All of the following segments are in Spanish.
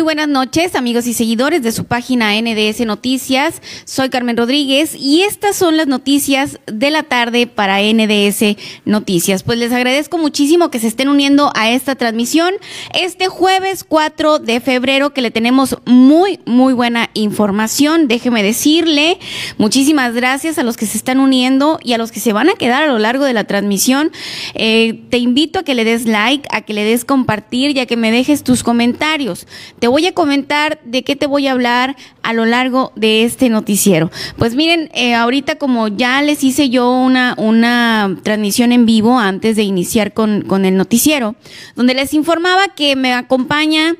Muy buenas noches, amigos y seguidores de su página NDS Noticias. Soy Carmen Rodríguez y estas son las noticias de la tarde para NDS Noticias. Pues les agradezco muchísimo que se estén uniendo a esta transmisión este jueves 4 de febrero que le tenemos muy, muy buena información. Déjeme decirle muchísimas gracias a los que se están uniendo y a los que se van a quedar a lo largo de la transmisión. Eh, te invito a que le des like, a que le des compartir y a que me dejes tus comentarios te voy a comentar de qué te voy a hablar a lo largo de este noticiero. Pues miren, eh, ahorita como ya les hice yo una, una transmisión en vivo antes de iniciar con, con el noticiero, donde les informaba que me acompaña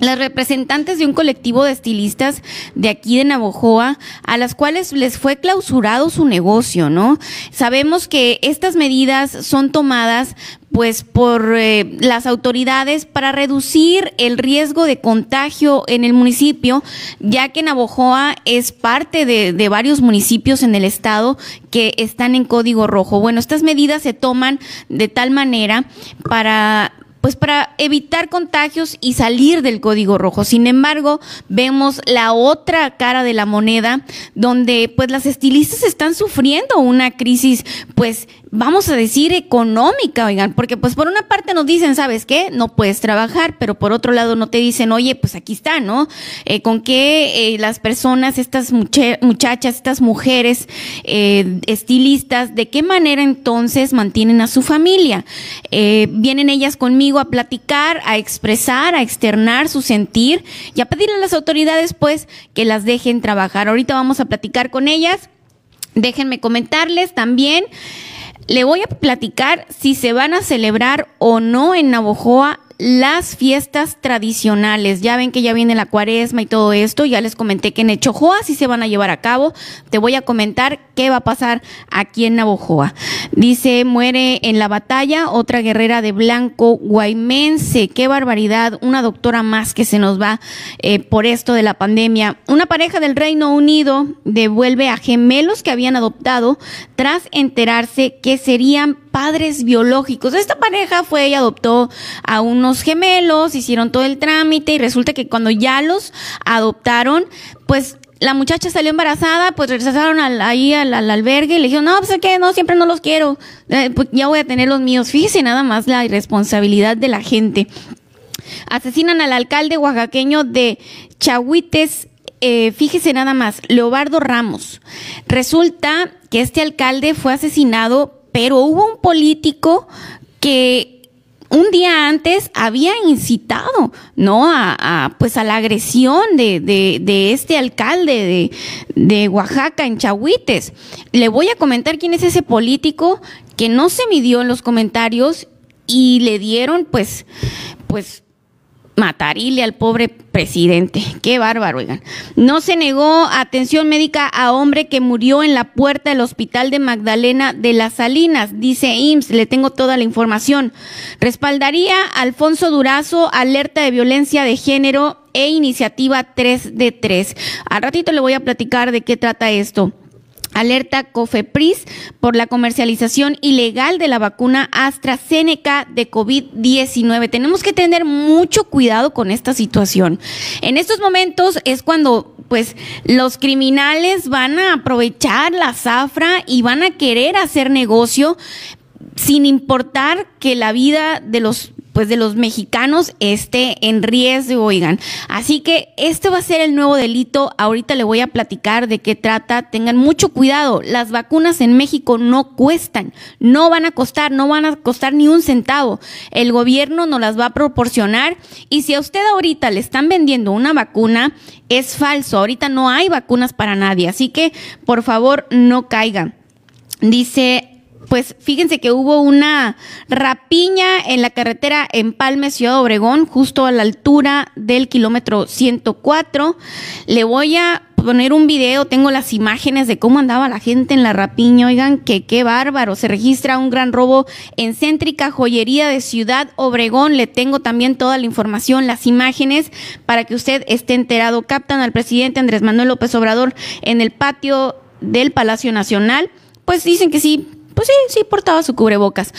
las representantes de un colectivo de estilistas de aquí de Navojoa, a las cuales les fue clausurado su negocio, ¿no? Sabemos que estas medidas son tomadas pues por eh, las autoridades para reducir el riesgo de contagio en el municipio, ya que Navojoa es parte de, de, varios municipios en el estado que están en código rojo. Bueno, estas medidas se toman de tal manera para pues para evitar contagios y salir del código rojo. Sin embargo, vemos la otra cara de la moneda donde pues las estilistas están sufriendo una crisis pues vamos a decir económica, oigan, porque pues por una parte nos dicen, ¿sabes qué? No puedes trabajar, pero por otro lado no te dicen, oye, pues aquí está, ¿no? Eh, con qué eh, las personas, estas muchachas, estas mujeres eh, estilistas, ¿de qué manera entonces mantienen a su familia? Eh, vienen ellas conmigo a platicar, a expresar, a externar su sentir y a pedirle a las autoridades pues que las dejen trabajar. Ahorita vamos a platicar con ellas. Déjenme comentarles también. Le voy a platicar si se van a celebrar o no en Navojoa las fiestas tradicionales. Ya ven que ya viene la cuaresma y todo esto. Ya les comenté que en Echojoa sí se van a llevar a cabo. Te voy a comentar qué va a pasar aquí en Navojoa. Dice, muere en la batalla otra guerrera de blanco guaymense. Qué barbaridad. Una doctora más que se nos va eh, por esto de la pandemia. Una pareja del Reino Unido devuelve a gemelos que habían adoptado tras enterarse que serían padres biológicos. Esta pareja fue y adoptó a unos gemelos, hicieron todo el trámite y resulta que cuando ya los adoptaron, pues la muchacha salió embarazada, pues regresaron al, ahí al, albergue y le dijeron, no, pues es que no, siempre no los quiero, eh, pues ya voy a tener los míos. Fíjese nada más la irresponsabilidad de la gente. Asesinan al alcalde oaxaqueño de Chahuites, eh, fíjese nada más, Leobardo Ramos. Resulta que este alcalde fue asesinado pero hubo un político que un día antes había incitado, ¿no? A, pues a la agresión de, de, este alcalde de, de, Oaxaca en Chahuites. Le voy a comentar quién es ese político que no se midió en los comentarios y le dieron, pues, pues, matarile al pobre presidente. Qué bárbaro, oigan. No se negó atención médica a hombre que murió en la puerta del hospital de Magdalena de las Salinas, dice IMSS, le tengo toda la información. Respaldaría Alfonso Durazo, alerta de violencia de género e iniciativa 3 de 3. Al ratito le voy a platicar de qué trata esto. Alerta COFEPRIS por la comercialización ilegal de la vacuna AstraZeneca de COVID-19. Tenemos que tener mucho cuidado con esta situación. En estos momentos es cuando pues los criminales van a aprovechar la zafra y van a querer hacer negocio sin importar que la vida de los pues de los mexicanos esté en riesgo, oigan. Así que este va a ser el nuevo delito. Ahorita le voy a platicar de qué trata. Tengan mucho cuidado. Las vacunas en México no cuestan, no van a costar, no van a costar ni un centavo. El gobierno nos las va a proporcionar y si a usted ahorita le están vendiendo una vacuna, es falso. Ahorita no hay vacunas para nadie. Así que, por favor, no caigan. Dice pues fíjense que hubo una rapiña en la carretera Empalme Ciudad Obregón, justo a la altura del kilómetro 104. Le voy a poner un video, tengo las imágenes de cómo andaba la gente en la rapiña, oigan, que qué bárbaro, se registra un gran robo en céntrica joyería de Ciudad Obregón, le tengo también toda la información, las imágenes, para que usted esté enterado. Captan al presidente Andrés Manuel López Obrador en el patio del Palacio Nacional, pues dicen que sí, pues sí, sí portaba su cubrebocas.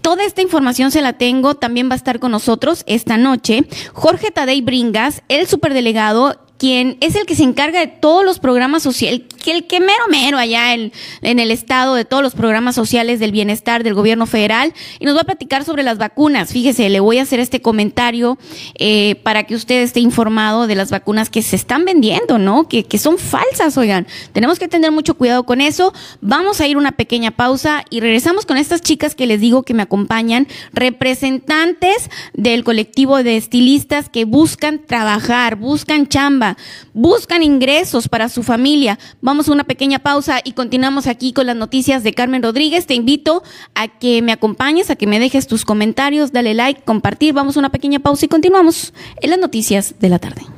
Toda esta información se la tengo, también va a estar con nosotros esta noche Jorge Tadei Bringas, el superdelegado quien es el que se encarga de todos los programas sociales, el que mero mero allá en, en, el estado de todos los programas sociales del bienestar del gobierno federal y nos va a platicar sobre las vacunas. Fíjese, le voy a hacer este comentario eh, para que usted esté informado de las vacunas que se están vendiendo, ¿no? Que, que son falsas, oigan. Tenemos que tener mucho cuidado con eso. Vamos a ir una pequeña pausa y regresamos con estas chicas que les digo que me acompañan, representantes del colectivo de estilistas que buscan trabajar, buscan chamba buscan ingresos para su familia. Vamos a una pequeña pausa y continuamos aquí con las noticias de Carmen Rodríguez. Te invito a que me acompañes, a que me dejes tus comentarios, dale like, compartir. Vamos a una pequeña pausa y continuamos en las noticias de la tarde.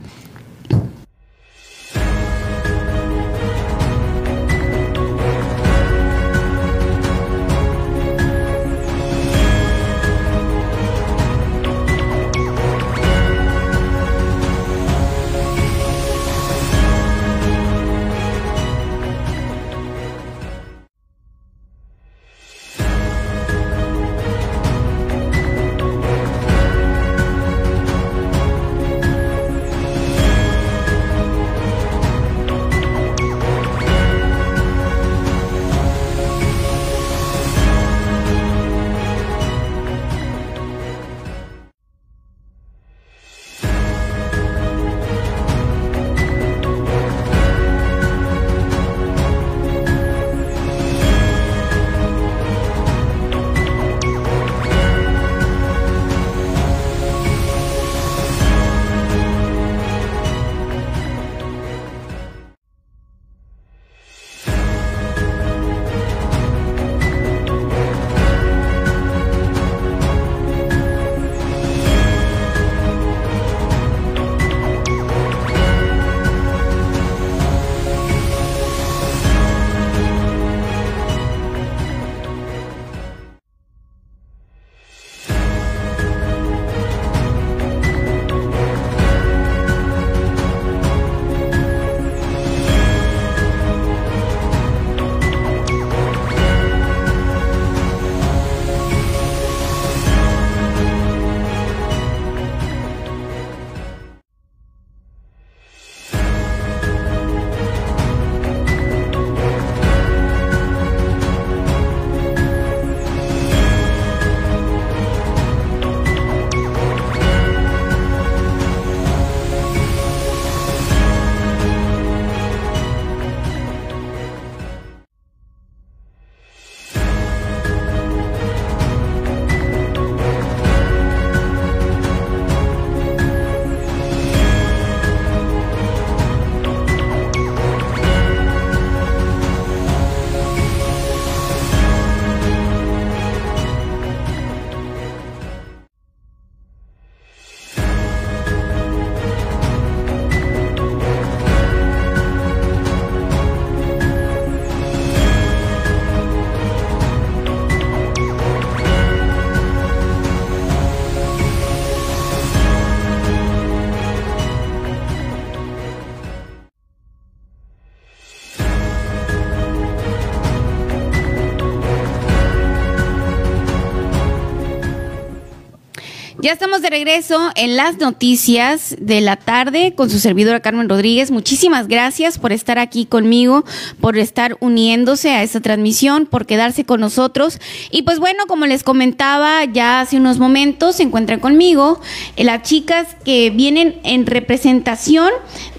Ya estamos de regreso en las noticias de la tarde con su servidora Carmen Rodríguez. Muchísimas gracias por estar aquí conmigo, por estar uniéndose a esta transmisión, por quedarse con nosotros. Y pues bueno, como les comentaba ya hace unos momentos, se encuentran conmigo eh, las chicas que vienen en representación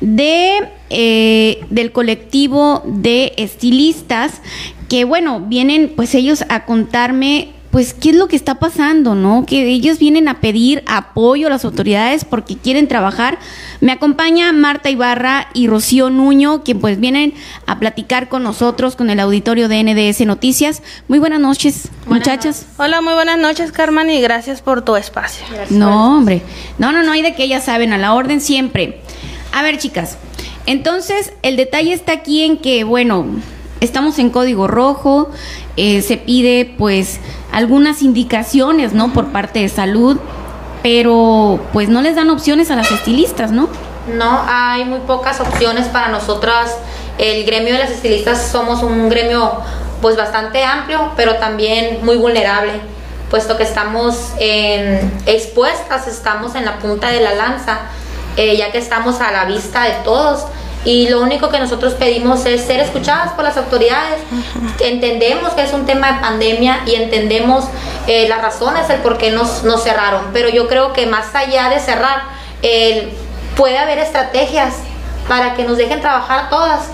de eh, del colectivo de estilistas que bueno, vienen pues ellos a contarme pues qué es lo que está pasando, ¿no? Que ellos vienen a pedir apoyo a las autoridades porque quieren trabajar. Me acompaña Marta Ibarra y Rocío Nuño, quien pues vienen a platicar con nosotros, con el auditorio de NDS Noticias. Muy buenas noches, muchachas. Hola, muy buenas noches, Carmen, y gracias por tu espacio. no, hombre. No, no, no hay de que ellas saben, a la orden siempre. A ver, chicas. Entonces, el detalle está aquí en que, bueno, estamos en código rojo, eh, se pide pues algunas indicaciones, ¿no? Por parte de salud, pero pues no les dan opciones a las estilistas, ¿no? No, hay muy pocas opciones para nosotras. El gremio de las estilistas somos un gremio pues bastante amplio, pero también muy vulnerable, puesto que estamos expuestas, estamos en la punta de la lanza, eh, ya que estamos a la vista de todos y lo único que nosotros pedimos es ser escuchadas por las autoridades. Entendemos que es un tema de pandemia y entendemos eh, las razones, el por qué nos, nos, cerraron, pero yo creo que más allá de cerrar, puede haber estrategias para que nos dejen trabajar todas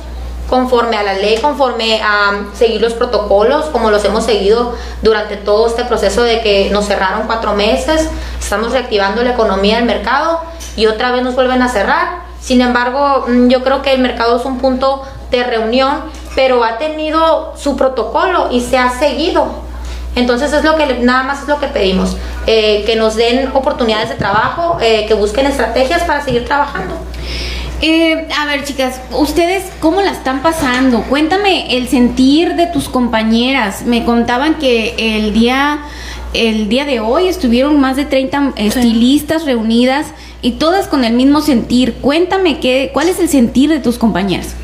conforme a la ley, conforme a seguir los protocolos, como los hemos seguido durante todo este proceso de que nos cerraron cuatro meses, estamos reactivando la economía del mercado y otra vez nos vuelven a cerrar. Sin embargo, mm, yo creo que el mercado es un punto de reunión, pero ha tenido su protocolo y se ha seguido. Entonces es lo que nada más es lo que pedimos, eh, que nos den oportunidades de trabajo, eh, que busquen estrategias para seguir trabajando. Eh, a ver, chicas, ¿ustedes cómo la están pasando? Cuéntame el sentir de tus compañeras. Me contaban que el día, el día de hoy estuvieron más de 30 estilistas reunidas y todas con el mismo sentir. Cuéntame qué, cuál es el sentir de tus compañeras.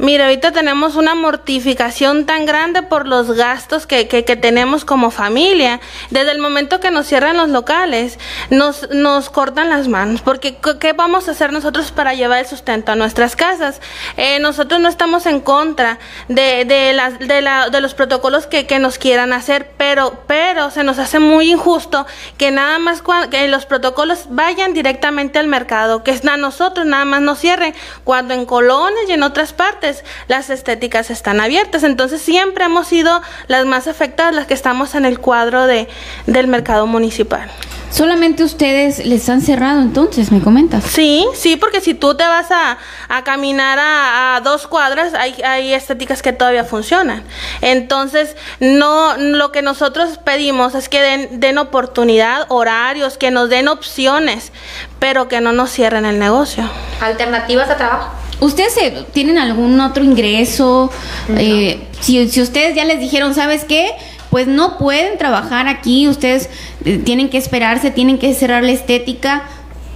Mira, ahorita tenemos una mortificación tan grande por los gastos que, que, tenemos como familia. Desde el momento que nos cierran los locales, nos, nos cortan las manos. Porque, ¿qué vamos a hacer nosotros para llevar el sustento a nuestras casas? Eh, nosotros no estamos en contra de, de, la, de, la, de los protocolos que, que, nos quieran hacer, pero, pero se nos hace muy injusto que nada más que los protocolos vayan directamente al mercado, que a nosotros nada más nos cierren, cuando en colonias y en otras partes las estéticas están abiertas. Entonces siempre hemos sido las más afectadas, las que estamos en el cuadro de, del mercado municipal. Solamente ustedes les han cerrado entonces, me comentas. Sí, sí, porque si tú te vas a, caminar a, dos cuadras, hay, hay estéticas que todavía funcionan. Entonces, no, lo que nosotros pedimos es que den, den oportunidad, horarios, que nos den opciones, pero que no nos cierren el negocio. Alternativas de trabajo. ¿Ustedes tienen algún otro ingreso? Eh, si, si ustedes ya les dijeron, ¿sabes qué? Pues no pueden trabajar aquí, ustedes eh, tienen que esperarse, tienen que cerrar la estética.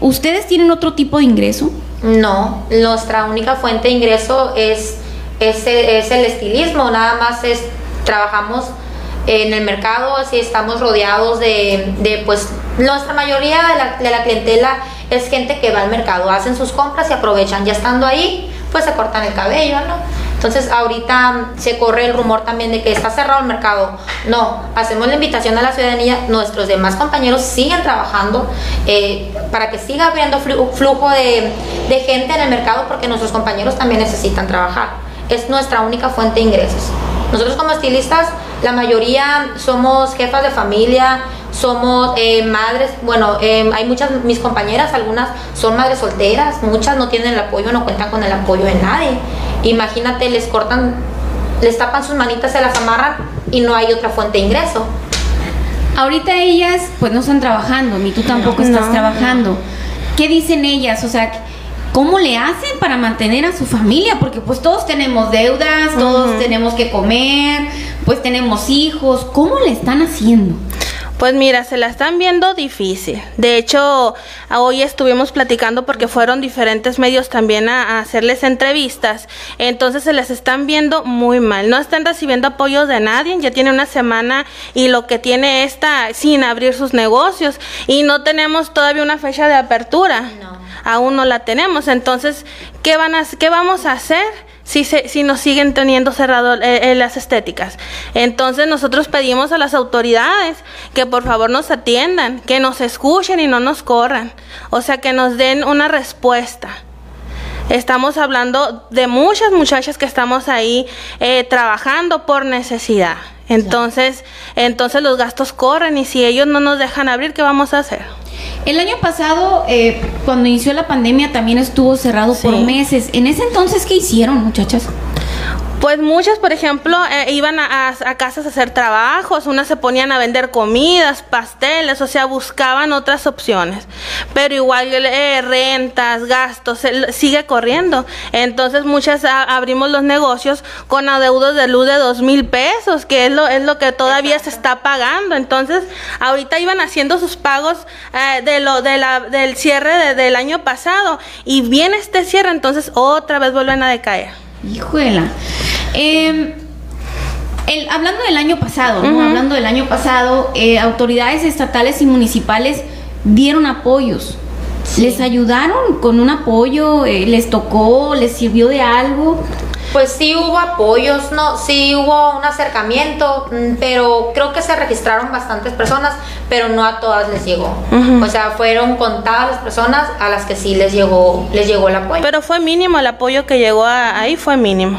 ¿Ustedes tienen otro tipo de ingreso? No, nuestra única fuente de ingreso es, es, es el estilismo, nada más es trabajamos en el mercado, así estamos rodeados de, de pues, nuestra mayoría de la, clientela es gente que va al mercado, hacen sus compras y aprovechan, ya estando ahí, pues se cortan el cabello, ¿no? Entonces ahorita se corre el rumor también de que está cerrado el mercado. No, hacemos la invitación a la ciudadanía, nuestros demás compañeros siguen trabajando eh, para que siga habiendo flujo de, de gente en el mercado porque nuestros compañeros también necesitan trabajar. Es nuestra única fuente de ingresos. Nosotros como estilistas, la mayoría somos jefas de familia, somos eh, madres, bueno, eh, hay muchas, mis compañeras, algunas son madres solteras, muchas no tienen el apoyo, no cuentan con el apoyo de nadie. Imagínate, les cortan, les tapan sus manitas, se las amarran y no hay otra fuente de ingreso. Ahorita ellas pues no están trabajando, ni tú tampoco estás trabajando. ¿Qué dicen ellas? O sea, ¿cómo le hacen para mantener a su familia? Porque pues todos tenemos deudas, todos tenemos que comer, pues tenemos hijos. ¿Cómo le están haciendo? Pues mira, se la están viendo difícil. De hecho, hoy estuvimos platicando porque fueron diferentes medios también a, hacerles entrevistas. Entonces se les están viendo muy mal. No están recibiendo apoyo de nadie. Ya tiene una semana y lo que tiene esta sin abrir sus negocios. Y no tenemos todavía una fecha de apertura. No. Aún no la tenemos. Entonces, ¿qué, van a, qué vamos a hacer? si, se, si nos siguen teniendo cerrado eh, eh, las estéticas. Entonces nosotros pedimos a las autoridades que por favor nos atiendan, que nos escuchen y no nos corran, o sea, que nos den una respuesta. Estamos hablando de muchas muchachas que estamos ahí eh, trabajando por necesidad. Entonces, entonces los gastos corren y si ellos no nos dejan abrir, ¿qué vamos a hacer? El año pasado, eh, cuando inició la pandemia, también estuvo cerrado por meses. En ese entonces, ¿qué hicieron, muchachas? Pues muchas, por ejemplo, eh, iban a, casas a hacer trabajos, unas se ponían a vender comidas, pasteles, o sea, buscaban otras opciones. Pero igual eh, rentas, gastos, sigue corriendo. Entonces muchas abrimos los negocios con adeudos de luz de dos mil pesos, que es lo, es lo que todavía se está pagando. Entonces, ahorita iban haciendo sus pagos eh, de lo, de la, del cierre del año pasado y viene este cierre, entonces otra vez vuelven a decaer. Hijuela. Eh, El, hablando del año pasado, ¿no? Hablando del año pasado, eh, autoridades estatales y municipales dieron apoyos. ¿Les ayudaron con un apoyo? Eh, ¿Les tocó? ¿Les sirvió de algo? Pues sí hubo apoyos, no, sí hubo un acercamiento, mm, pero creo que se registraron bastantes personas, pero no a todas les llegó. O sea, fueron contadas las personas a las que sí les llegó, les llegó el apoyo. Pero fue mínimo el apoyo que llegó ahí, fue mínimo.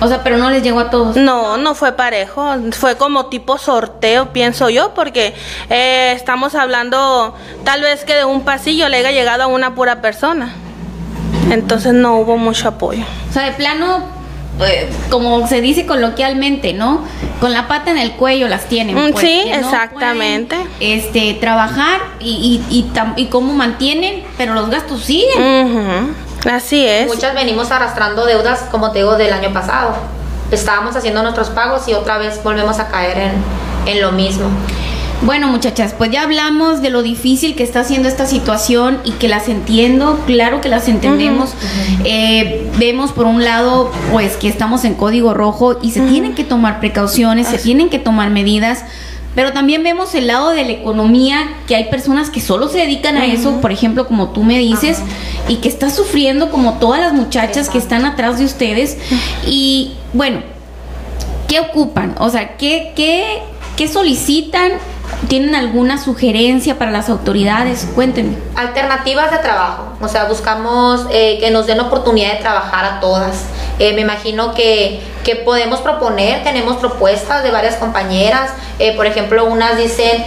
O sea, pero no les llegó a todos. No, no fue parejo. Fue como tipo sorteo, pienso yo, porque eh, estamos hablando tal vez que de un pasillo le haya llegado a una pura persona. Entonces no hubo mucho apoyo. O sea, de plano eh, como se dice coloquialmente, ¿no? Con la pata en el cuello las tienen. Mm, pues, sí, exactamente. este, trabajar y, y, y, cómo mantienen, pero los gastos siguen. Así es. Muchas venimos arrastrando deudas, como te digo, del año pasado. Estábamos haciendo nuestros pagos y otra vez volvemos a caer en, en lo mismo. Bueno, muchachas, pues ya hablamos de lo difícil que está haciendo esta situación y que las entiendo, claro que las entendemos. Eh, vemos por un lado, pues que estamos en código rojo y se tienen que tomar precauciones, se tienen que tomar medidas. Pero también vemos el lado de la economía, que hay personas que solo se dedican a eso, por ejemplo, como tú me dices, y que está sufriendo como todas las muchachas que están atrás de ustedes. Y bueno, ¿qué ocupan? O sea, ¿qué, qué, qué solicitan ¿Tienen alguna sugerencia para las autoridades? Cuéntenme. Alternativas de trabajo. O sea, buscamos eh, que nos den oportunidad de trabajar a todas. Eh, me imagino que, que, podemos proponer, tenemos propuestas de varias compañeras. Eh, por ejemplo, unas dicen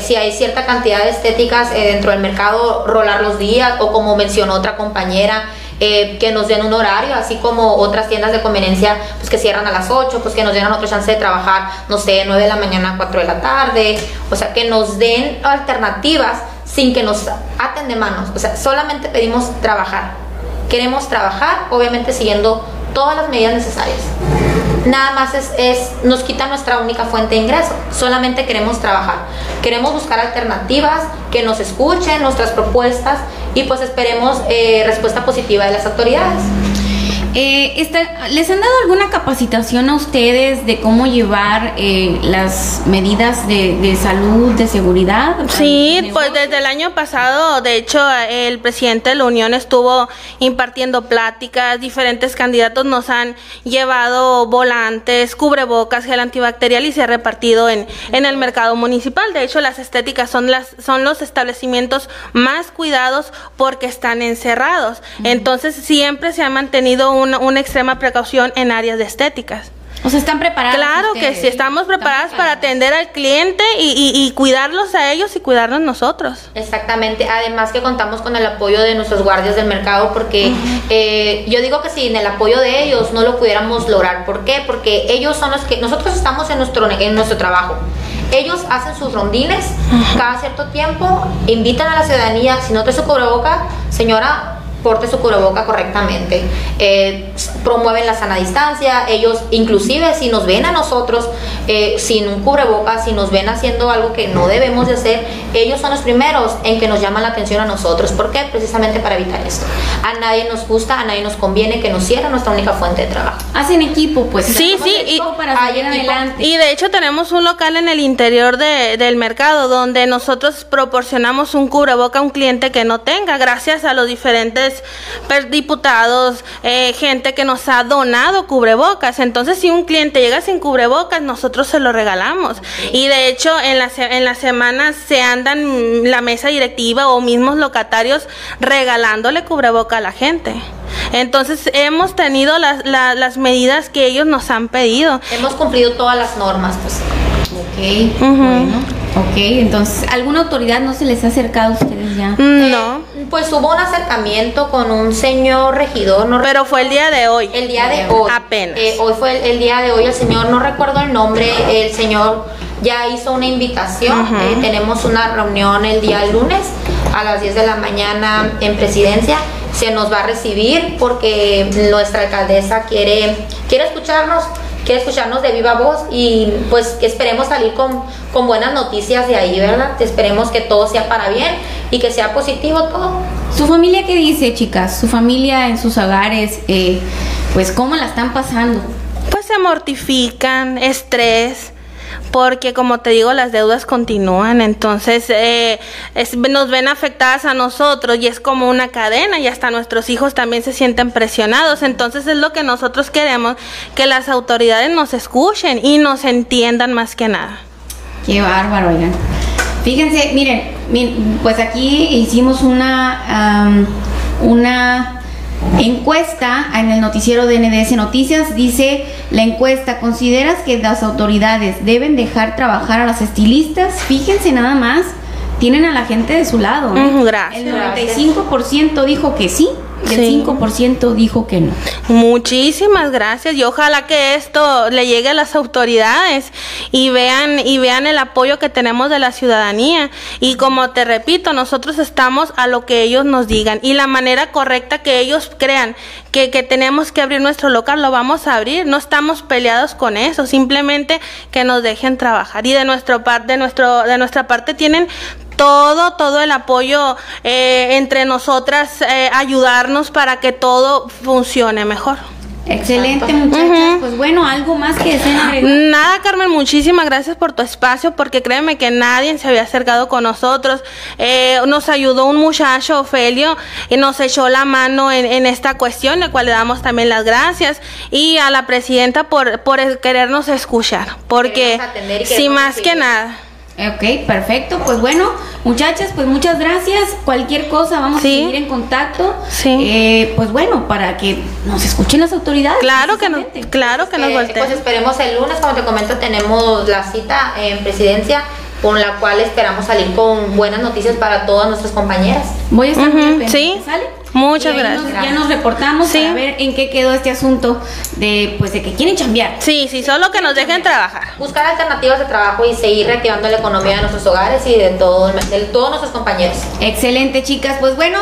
si hay cierta cantidad de estéticas dentro del mercado, rolar los días, o como mencionó otra compañera, eh, que nos den un horario, así como otras tiendas de conveniencia pues que cierran a las 8, pues que nos den otra chance de trabajar, no sé, 9 de la mañana a 4 de la tarde, o sea, que nos den alternativas sin que nos aten de manos, o sea, solamente pedimos trabajar. Queremos trabajar, obviamente siguiendo todas las medidas necesarias. Nada más es, nos quita nuestra única fuente de ingreso. Solamente queremos trabajar. Queremos buscar alternativas, que nos escuchen nuestras propuestas y pues esperemos eh, respuesta positiva de las autoridades. Eh, ¿Les han dado alguna capacitación a ustedes de cómo llevar eh, las medidas de, salud, de seguridad? Sí, pues desde el año pasado, de hecho, el presidente de la Unión estuvo impartiendo pláticas, diferentes candidatos nos han llevado volantes, cubrebocas, gel antibacterial y se ha repartido en, en el mercado municipal. De hecho, las estéticas son, las, son los establecimientos más cuidados porque están encerrados. Entonces, siempre se ha mantenido un una, extrema precaución en áreas de estéticas. O sea, están preparadas. Claro que sí, estamos preparadas, para atender al cliente y, cuidarlos a ellos y cuidarnos nosotros. Exactamente. Además que contamos con el apoyo de nuestros guardias del mercado porque eh, yo digo que sin el apoyo de ellos no lo pudiéramos lograr. ¿Por qué? Porque ellos son los que nosotros estamos en nuestro en nuestro trabajo. Ellos hacen sus rondines cada cierto tiempo, invitan a la ciudadanía, si no te su boca, señora, porte su cubreboca correctamente. Eh, promueven la sana distancia, ellos inclusive si nos ven a nosotros eh, sin un cubreboca, si nos ven haciendo algo que no debemos de hacer, ellos son los primeros en que nos llaman la atención a nosotros. ¿Por qué? Precisamente para evitar esto. A nadie nos gusta, a nadie nos conviene que nos cierre nuestra única fuente de trabajo. Hacen equipo, pues. Sí, sí, y, para adelante. y de hecho tenemos un local en el interior del mercado donde nosotros proporcionamos un cubreboca a un cliente que no tenga, gracias a los diferentes diputados, eh, gente que nos ha donado cubrebocas. Entonces, si un cliente llega sin cubrebocas, nosotros se lo regalamos. Y de hecho, en las en las semanas se andan la mesa directiva o mismos locatarios regalándole cubreboca a la gente. Entonces hemos tenido las, las medidas que ellos nos han pedido. Hemos cumplido todas las normas, pues. Ok, bueno. Ok, entonces, ¿alguna autoridad no se les ha acercado a ustedes ya? Mm, no. Eh, pues hubo un acercamiento con un señor regidor. No Pero fue el día de hoy. El día de hoy. Apenas. Eh, hoy fue el, día de hoy. El señor, no recuerdo el nombre, el señor ya hizo una invitación. Eh, tenemos una reunión el día lunes a las 10 de la mañana en presidencia. Se nos va a recibir porque nuestra alcaldesa quiere, quiere escucharnos quiere escucharnos de viva voz y pues que esperemos salir con, con buenas noticias de ahí, ¿verdad? Esperemos que todo sea para bien y que sea positivo todo. ¿Su familia qué dice, chicas? ¿Su familia en sus hogares, eh, pues cómo la están pasando? pues se mortifican, estrés, porque como te digo, las deudas continúan, entonces eh, es- nos ven afectadas a nosotros y es como una cadena y hasta nuestros hijos también se sienten presionados, entonces es lo que nosotros queremos, que las autoridades nos escuchen y nos entiendan más que nada. Qué bárbaro, oigan. Fíjense, miren, mi- pues aquí hicimos una, am, una encuesta en el noticiero de NDS Noticias. Dice la encuesta, ¿consideras que las autoridades deben dejar trabajar a las estilistas? Fíjense nada más, tienen a la gente de su lado. Ujú, gracias. El 95% dijo que sí, y el Sí. 5% dijo que no. Muchísimas gracias y ojalá que esto le llegue a las autoridades y vean y vean el apoyo que tenemos de la ciudadanía y como te repito nosotros estamos a lo que ellos nos digan y la manera correcta que ellos crean que, que tenemos que abrir nuestro local lo vamos a abrir no estamos peleados con eso simplemente que nos dejen trabajar y de nuestro par de nuestro de nuestra parte tienen todo, todo el apoyo eh, entre nosotras, eh, ayudarnos para que todo funcione mejor. Excelente, Exacto. muchachas. Ujú. Pues bueno, algo más que deseen agregar. Nada, Carmen, muchísimas gracias por tu espacio, porque créeme que nadie se había acercado con nosotros. Eh, nos ayudó un muchacho, Ofelio, y nos echó la mano en, en esta cuestión, de cual le damos también las gracias, y a la presidenta por, por el querernos escuchar, porque y sí, más que nada. Ok, perfecto. Pues bueno, muchachas, pues muchas gracias. Cualquier cosa, vamos Sí. a seguir en contacto. Sí. Eh, pues bueno, para que nos escuchen las autoridades. Claro que nos, precisamente. claro que nos Eh, volteen. pues esperemos el lunes, como te comento, tenemos la cita en presidencia con la cual esperamos salir con buenas noticias para todas nuestras compañeras. Voy a estar al pendiente, sí. ¿sale? Muchas gracias. nos- ya nos reportamos Sí. para ver en qué quedó este asunto de pues de que quieren chambear. Sí, sí, solo que nos dejen trabajar. Buscar alternativas de trabajo y seguir reactivando la economía de nuestros hogares y de, todo, de todos nuestros compañeros. Excelente, chicas. Pues bueno,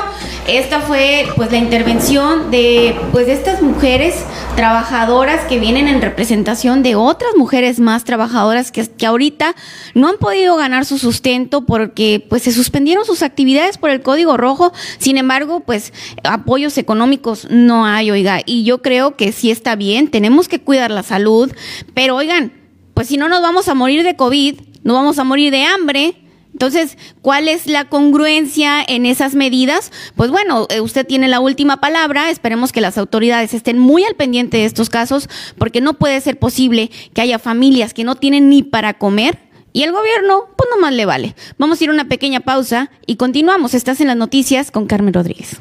esta fue pues la intervención de pues de estas mujeres trabajadoras que vienen en representación de otras mujeres más trabajadoras que, que ahorita no han podido ganar su sustento porque pues se suspendieron sus actividades por el código rojo. Sin embargo, pues apoyos económicos no hay, oiga, y yo creo que sí está bien, tenemos que cuidar la salud, pero oigan, pues si no nos vamos a morir de COVID, no vamos a morir de hambre, entonces, ¿cuál es la congruencia en esas medidas? Pues bueno, eh, usted tiene la última palabra. Esperemos que las autoridades estén muy al pendiente de estos casos, porque no puede ser posible que haya familias que no tienen ni para comer. Y el gobierno, pues nomás le vale. Vamos a ir a una pequeña pausa y continuamos. Estás en las noticias con Carmen Rodríguez.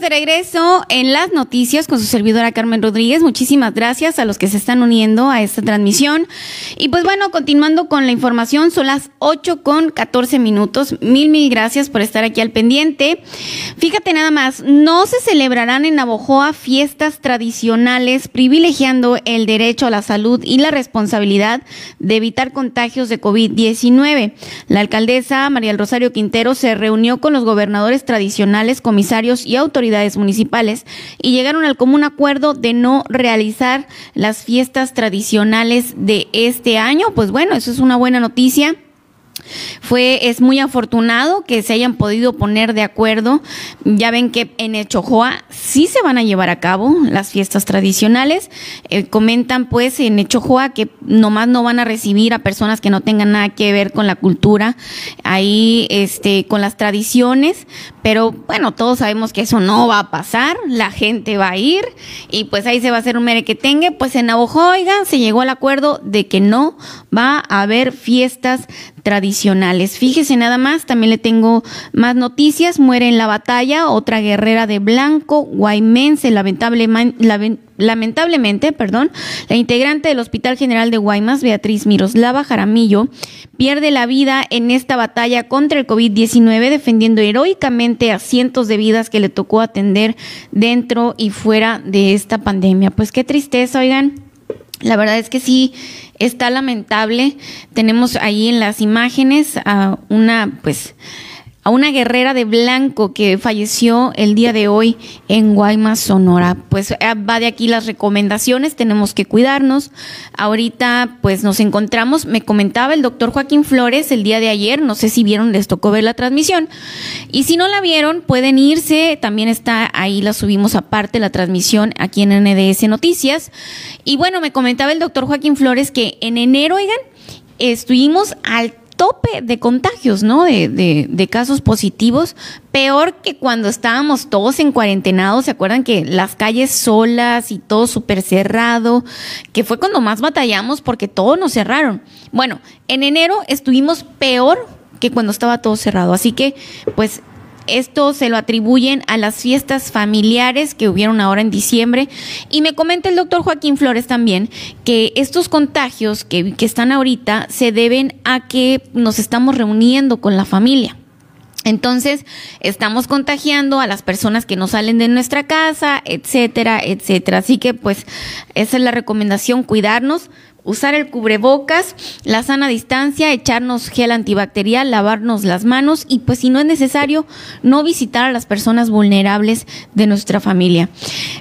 De regreso en las noticias con su servidora Carmen Rodríguez. Muchísimas gracias a los que se están uniendo a esta transmisión. Y pues bueno, continuando con la información, son las 8 con 14 minutos. Mil, mil gracias por estar aquí al pendiente. Fíjate nada más, no se celebrarán en Navojoa fiestas tradicionales privilegiando el derecho a la salud y la responsabilidad de evitar contagios de COVID-19. La alcaldesa María del Rosario Quintero se reunió con los gobernadores tradicionales, comisarios y autoridades municipales y llegaron al común acuerdo de no realizar las fiestas tradicionales de este año. Pues bueno, eso es una buena noticia. Fue, es muy afortunado que se hayan podido poner de acuerdo. Ya ven que en Echojoa sí se van a llevar a cabo las fiestas tradicionales. Eh, comentan pues en Echojoa que nomás no van a recibir a personas que no tengan nada que ver con la cultura, ahí este, con las tradiciones, pero bueno, todos sabemos que eso no va a pasar, la gente va a ir y pues ahí se va a hacer un merequetengue. Pues en Navojoa, se llegó al acuerdo de que no va a haber fiestas tradicionales. Fíjese nada más, también le tengo más noticias. Muere en la batalla otra guerrera de blanco, guaymense, lamentablemente, perdón, la integrante del Hospital General de Guaymas, Beatriz Miroslava Jaramillo, pierde la vida en esta batalla contra el COVID-19, defendiendo heroicamente a cientos de vidas que le tocó atender dentro y fuera de esta pandemia. Pues qué tristeza, oigan. La verdad es que sí está lamentable. Tenemos ahí en las imágenes a una, pues, a una guerrera de blanco que falleció el día de hoy en Guaymas, Sonora. Pues eh, va de aquí las recomendaciones, tenemos que cuidarnos. Ahorita pues nos encontramos, me comentaba el doctor Joaquín Flores el día de ayer, no sé si vieron, les tocó ver la transmisión. Y si no la vieron, pueden irse, también está ahí, la subimos aparte, la transmisión aquí en NDS Noticias. Y bueno, me comentaba el doctor Joaquín Flores que en enero, oigan, estuvimos al tope de contagios, ¿no? De, de, de, casos positivos, peor que cuando estábamos todos en cuarentenados, ¿se acuerdan que las calles solas y todo súper cerrado? Que fue cuando más batallamos porque todos nos cerraron. Bueno, en enero estuvimos peor que cuando estaba todo cerrado, así que pues esto se lo atribuyen a las fiestas familiares que hubieron ahora en diciembre. Y me comenta el doctor Joaquín Flores también que estos contagios que, están ahorita se deben a que nos estamos reuniendo con la familia. Entonces, estamos contagiando a las personas que no salen de nuestra casa, etcétera, etcétera. Así que, pues, esa es la recomendación, cuidarnos usar el cubrebocas, la sana distancia, echarnos gel antibacterial, lavarnos las manos y pues si no es necesario, no visitar a las personas vulnerables de nuestra familia.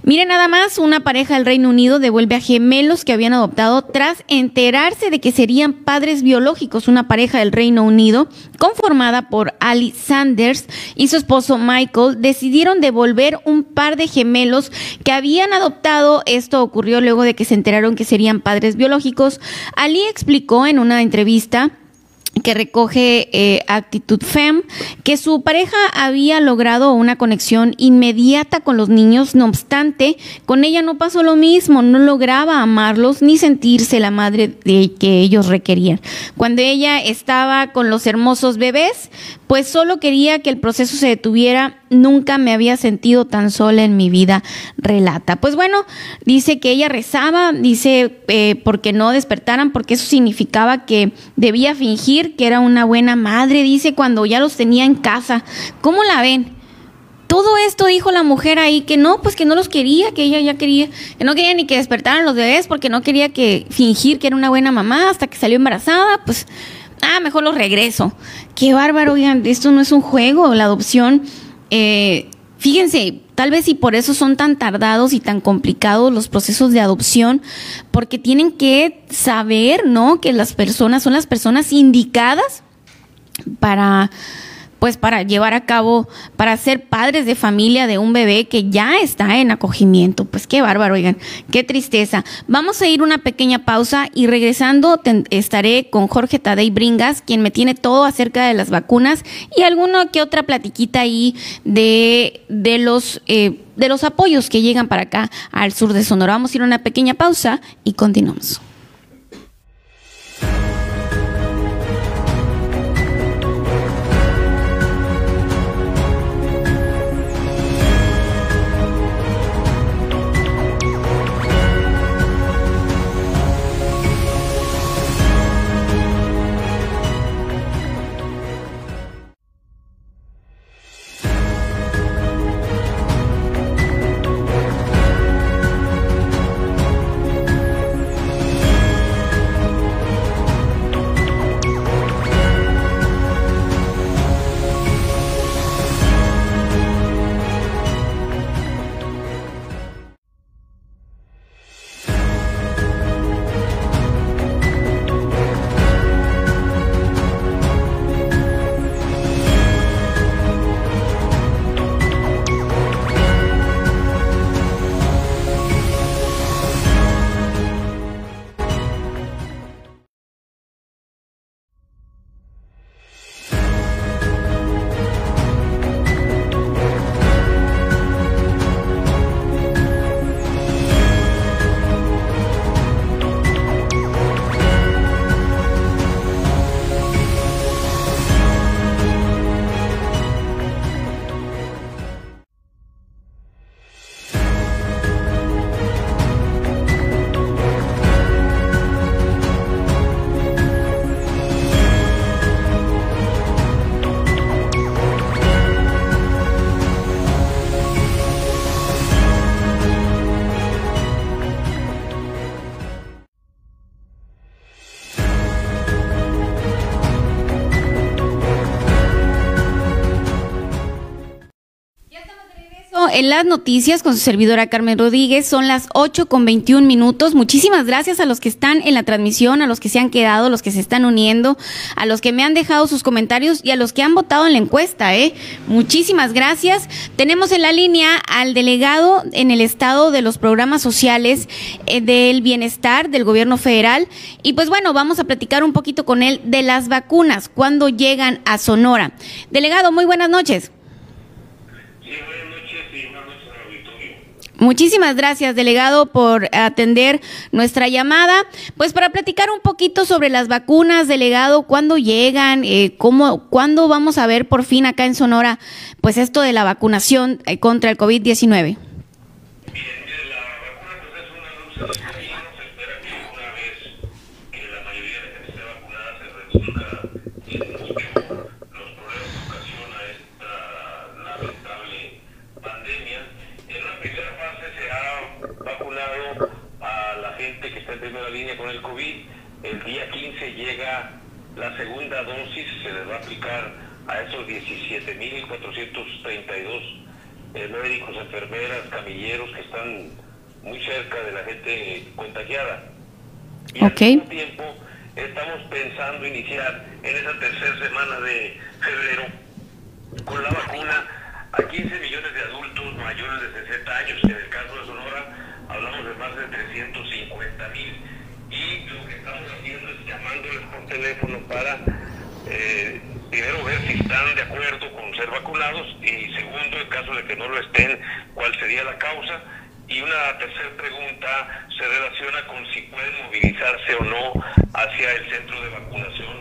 Miren nada más, una pareja del Reino Unido devuelve a gemelos que habían adoptado tras enterarse de que serían padres biológicos, una pareja del Reino Unido conformada por Ali Sanders y su esposo Michael decidieron devolver un par de gemelos que habían adoptado. Esto ocurrió luego de que se enteraron que serían padres biológicos Ali explicó en una entrevista que recoge eh, Actitud Fem, que su pareja había logrado una conexión inmediata con los niños, no obstante, con ella no pasó lo mismo, no lograba amarlos ni sentirse la madre de que ellos requerían. Cuando ella estaba con los hermosos bebés, pues solo quería que el proceso se detuviera, nunca me había sentido tan sola en mi vida, relata. Pues bueno, dice que ella rezaba, dice eh, porque no despertaran, porque eso significaba que debía fingir que era una buena madre, dice cuando ya los tenía en casa. ¿Cómo la ven? Todo esto dijo la mujer ahí que no, pues que no los quería, que ella ya quería, que no quería ni que despertaran los bebés porque no quería que fingir que era una buena mamá hasta que salió embarazada, pues ah, mejor los regreso. Qué bárbaro, oigan, esto no es un juego, la adopción. Eh, fíjense, tal vez y por eso son tan tardados y tan complicados los procesos de adopción, porque tienen que saber, ¿no? Que las personas son las personas indicadas para pues para llevar a cabo, para ser padres de familia de un bebé que ya está en acogimiento. Pues qué bárbaro, oigan, qué tristeza. Vamos a ir una pequeña pausa y regresando estaré con Jorge Tadei Bringas, quien me tiene todo acerca de las vacunas y alguna que otra platiquita ahí de, de los... Eh, de los apoyos que llegan para acá al sur de Sonora. Vamos a ir una pequeña pausa y continuamos. En las noticias con su servidora Carmen Rodríguez. Son las 8 con 21 minutos. Muchísimas gracias a los que están en la transmisión, a los que se han quedado, a los que se están uniendo, a los que me han dejado sus comentarios y a los que han votado en la encuesta. ¿eh? Muchísimas gracias. Tenemos en la línea al delegado en el estado de los programas sociales eh, del bienestar del gobierno federal. Y pues bueno, vamos a platicar un poquito con él de las vacunas, cuando llegan a Sonora. Delegado, muy buenas noches. Muchísimas gracias, delegado, por atender nuestra llamada. Pues para platicar un poquito sobre las vacunas, delegado, cuándo llegan, eh, cómo, cuándo vamos a ver por fin acá en Sonora, pues esto de la vacunación eh, contra el COVID-19. Línea con el COVID. El día 15 llega la segunda dosis, se les va a aplicar a esos 17.432 eh, médicos, enfermeras, camilleros que están muy cerca de la gente contagiada. Y al mismo tiempo estamos pensando iniciar en esa tercera semana de febrero con la vacuna a 15 millones de adultos mayores de 60 años, en el caso de Sonora hablamos de más de 350 mil y lo que estamos haciendo es llamándoles por teléfono para eh, primero ver si están de acuerdo con ser vacunados y segundo, en caso de que no lo estén, cuál sería la causa. Y una tercera pregunta se relaciona con si pueden movilizarse o no hacia el centro de vacunación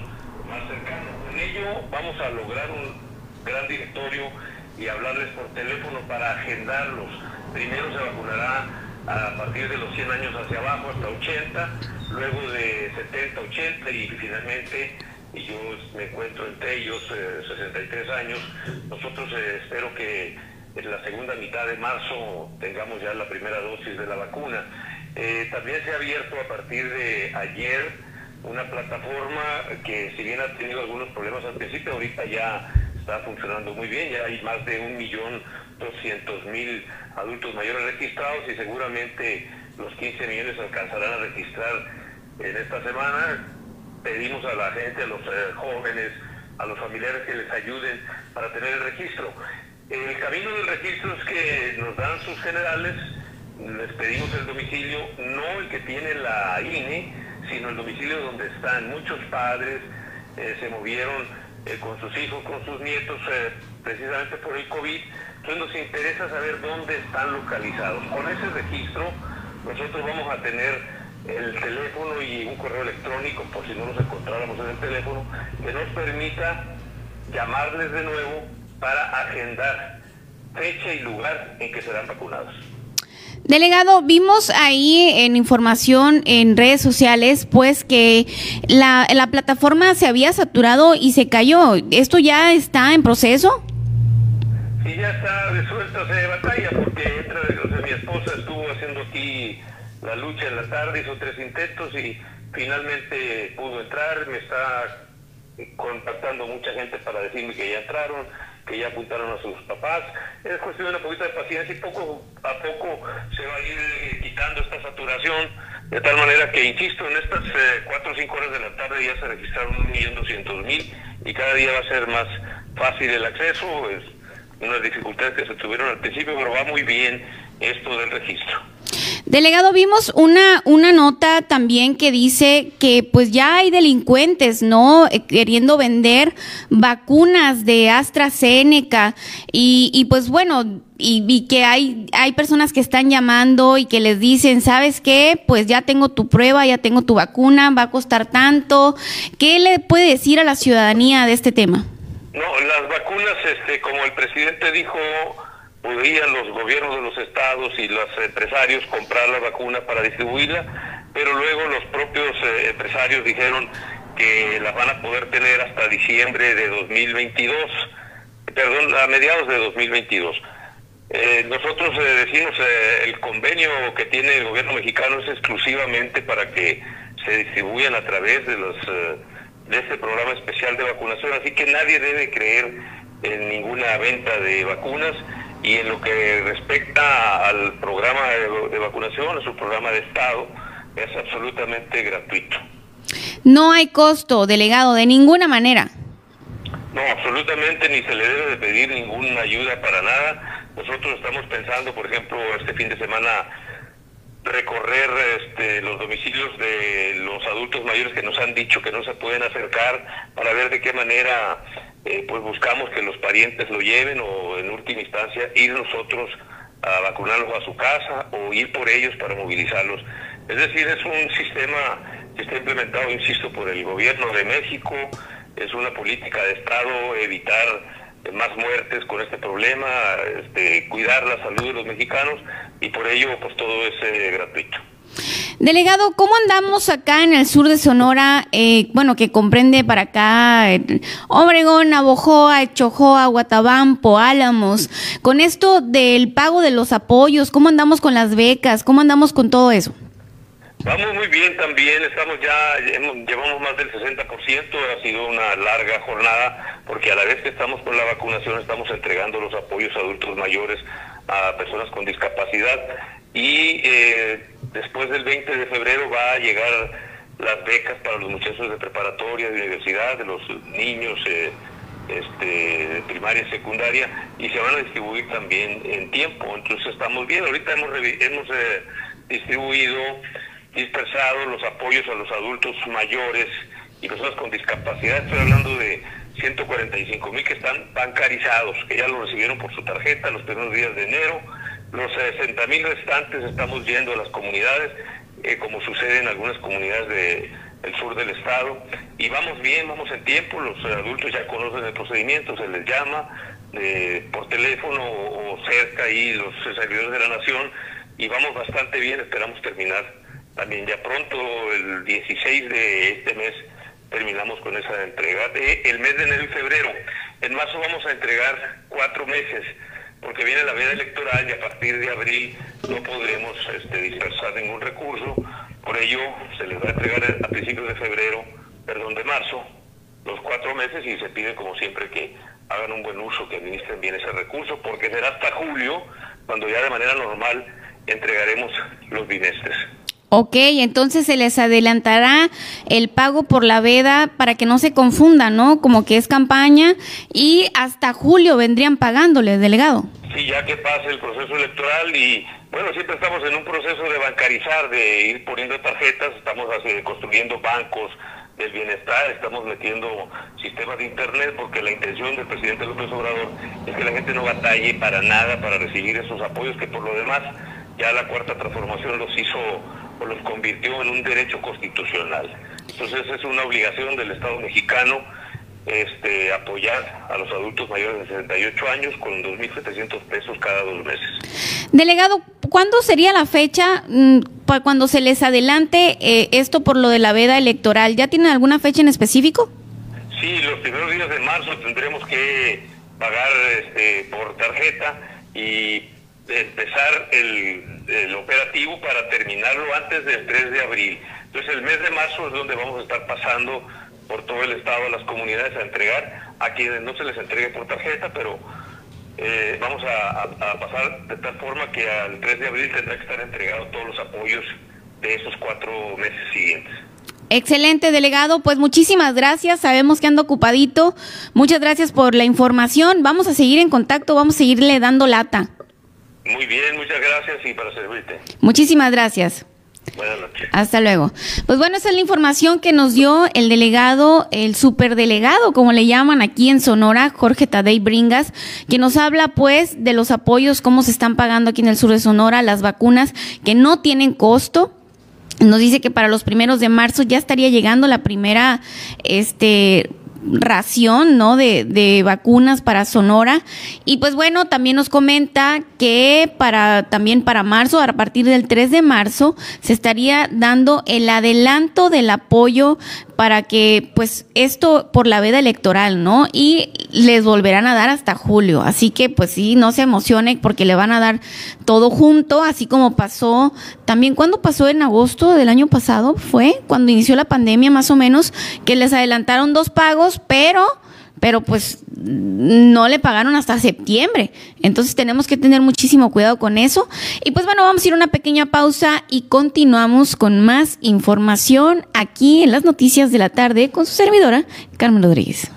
más cercano. Con ello vamos a lograr un gran directorio y hablarles por teléfono para agendarlos. Primero se vacunará a partir de los 100 años hacia abajo hasta 80, luego de 70, 80 y finalmente, y yo me encuentro entre ellos 63 eh, años, nosotros eh, espero que en la segunda mitad de marzo tengamos ya la primera dosis de la vacuna. Eh, también se ha abierto a partir de ayer una plataforma que si bien ha tenido algunos problemas al principio, ahorita ya está funcionando muy bien, ya hay más de un millón doscientos mil adultos mayores registrados y seguramente los 15 millones alcanzarán a registrar en esta semana. Pedimos a la gente, a los eh, jóvenes, a los familiares que les ayuden para tener el registro. El camino del registro es que nos dan sus generales, les pedimos el domicilio, no el que tiene la INE, sino el domicilio donde están muchos padres, eh, se movieron eh, con sus hijos, con sus nietos, precisamente por el COVID, entonces nos interesa saber dónde están localizados. Con ese registro nosotros vamos a tener el teléfono y un correo electrónico, por si no nos encontráramos en el teléfono, que nos permita llamarles de nuevo para agendar fecha y lugar en que serán vacunados. Delegado, vimos ahí en información en redes sociales, pues que la, la plataforma se había saturado y se cayó. ¿Esto ya está en proceso? y ya está resuelta de batalla porque entra, mi esposa estuvo haciendo aquí la lucha en la tarde, hizo tres intentos y finalmente pudo entrar, me está contactando mucha gente para decirme que ya entraron, que ya apuntaron a sus papás. Es cuestión de una poquita de paciencia y poco a poco se va a ir eh, quitando esta saturación, de tal manera que, insisto, en estas eh, cuatro o cinco horas de la tarde ya se registraron un millón doscientos mil y cada día va a ser más fácil el acceso. Es, unas dificultades que se tuvieron al principio, pero va muy bien esto del registro. Delegado, vimos una, una nota también que dice que pues ya hay delincuentes, ¿no? Eh, queriendo vender vacunas de AstraZeneca y, y pues bueno, y, y, que hay, hay personas que están llamando y que les dicen, ¿sabes qué? Pues ya tengo tu prueba, ya tengo tu vacuna, va a costar tanto. ¿Qué le puede decir a la ciudadanía de este tema? No, las vacunas, este, como el presidente dijo, podrían los gobiernos de los estados y los empresarios comprar la vacuna para distribuirla, pero luego los propios eh, empresarios dijeron que la van a poder tener hasta diciembre de 2022, perdón, a mediados de 2022. Eh, nosotros eh, decimos el convenio que tiene el gobierno mexicano es exclusivamente para que se distribuyan a través de los de este programa especial de vacunación, así que nadie debe creer en ninguna venta de vacunas Y en lo que respecta al programa de, vacunación, a su programa de Estado, es absolutamente gratuito. No hay costo, delegado, de ninguna manera. No, absolutamente ni se le debe de pedir ninguna ayuda para nada. Nosotros estamos pensando, por ejemplo, este fin de semana recorrer este, los domicilios de los adultos mayores que nos han dicho que no se pueden acercar para ver de qué manera eh, pues buscamos que los parientes lo lleven o en última instancia ir nosotros a vacunarlos a su casa o ir por ellos para movilizarlos. Es decir, es un sistema que está implementado, insisto, por el gobierno de México, es una política de Estado evitar más muertes con este problema, este, cuidar la salud de los mexicanos y por ello pues todo es eh, gratuito. Delegado, ¿cómo andamos acá en el sur de Sonora? Eh, bueno, que comprende para acá eh, Obregón, Abojoa, Chojoa, Guatabampo, Álamos. Con esto del pago de los apoyos, ¿cómo andamos con las becas? ¿Cómo andamos con todo eso? Vamos muy bien también, estamos ya, llevamos más del 60%, ha sido una larga jornada, porque a la vez que estamos con la vacunación estamos entregando los apoyos a adultos mayores, a personas con discapacidad, y eh, después del 20 de febrero va a llegar las becas para los muchachos de preparatoria, de universidad, de los niños eh, este, de primaria y secundaria, y se van a distribuir también en tiempo, entonces estamos bien, ahorita hemos, hemos eh, distribuido dispersados los apoyos a los adultos mayores y personas con discapacidad. Estoy hablando de 145 mil que están bancarizados, que ya lo recibieron por su tarjeta los primeros días de enero. Los 60 mil restantes estamos yendo a las comunidades, eh, como sucede en algunas comunidades del sur del estado. Y vamos bien, vamos en tiempo, los adultos ya conocen el procedimiento, se les llama eh, por teléfono o cerca ahí los servidores de la nación y vamos bastante bien, esperamos terminar también ya pronto, el 16 de este mes, terminamos con esa entrega. De el mes de enero y febrero. En marzo vamos a entregar cuatro meses, porque viene la veda electoral y a partir de abril no podremos este, dispersar ningún recurso. Por ello, se les va a entregar a principios de febrero, perdón, de marzo, los cuatro meses y se pide, como siempre, que hagan un buen uso, que administren bien ese recurso, porque será hasta julio cuando ya de manera normal entregaremos los bimestres. Ok, entonces se les adelantará el pago por la veda para que no se confunda, ¿no? Como que es campaña y hasta julio vendrían pagándole, delegado. Sí, ya que pase el proceso electoral y bueno, siempre estamos en un proceso de bancarizar, de ir poniendo tarjetas, estamos construyendo bancos del bienestar, estamos metiendo sistemas de internet porque la intención del presidente López Obrador es que la gente no batalle para nada para recibir esos apoyos que por lo demás ya la cuarta transformación los hizo o los convirtió en un derecho constitucional. Entonces es una obligación del Estado mexicano este, apoyar a los adultos mayores de 68 años con 2.700 pesos cada dos meses. Delegado, ¿cuándo sería la fecha mm, para cuando se les adelante eh, esto por lo de la veda electoral? ¿Ya tienen alguna fecha en específico? Sí, los primeros días de marzo tendremos que pagar este, por tarjeta y empezar el, operativo para terminarlo antes del 3 de abril. Entonces el mes de marzo es donde vamos a estar pasando por todo el estado a las comunidades a entregar a quienes no se les entregue por tarjeta, pero eh, vamos a, pasar de tal forma que al 3 de abril tendrá que estar entregado todos los apoyos de esos cuatro meses siguientes. Excelente, delegado. Pues muchísimas gracias. Sabemos que anda ocupadito. Muchas gracias por la información. Vamos a seguir en contacto, vamos a seguirle dando lata. Muy bien, muchas gracias y para servirte. Muchísimas gracias. Buenas noches. Hasta luego. Pues bueno, esa es la información que nos dio el delegado, el superdelegado, como le llaman aquí en Sonora, Jorge Tadei Bringas, que nos habla pues de los apoyos, cómo se están pagando aquí en el sur de Sonora, las vacunas que no tienen costo. Nos dice que para los primeros de marzo ya estaría llegando la primera, este, ración, ¿no? De, de, vacunas para Sonora. Y pues bueno, también nos comenta que para, también para marzo, a partir del 3 de marzo, se estaría dando el adelanto del apoyo para que pues esto por la veda electoral, ¿no? Y les volverán a dar hasta julio. Así que pues sí, no se emocione porque le van a dar todo junto, así como pasó también cuando pasó en agosto del año pasado, fue cuando inició la pandemia más o menos, que les adelantaron dos pagos, pero pero pues no le pagaron hasta septiembre. Entonces tenemos que tener muchísimo cuidado con eso. Y pues bueno, vamos a ir a una pequeña pausa y continuamos con más información aquí en las noticias de la tarde con su servidora, Carmen Rodríguez.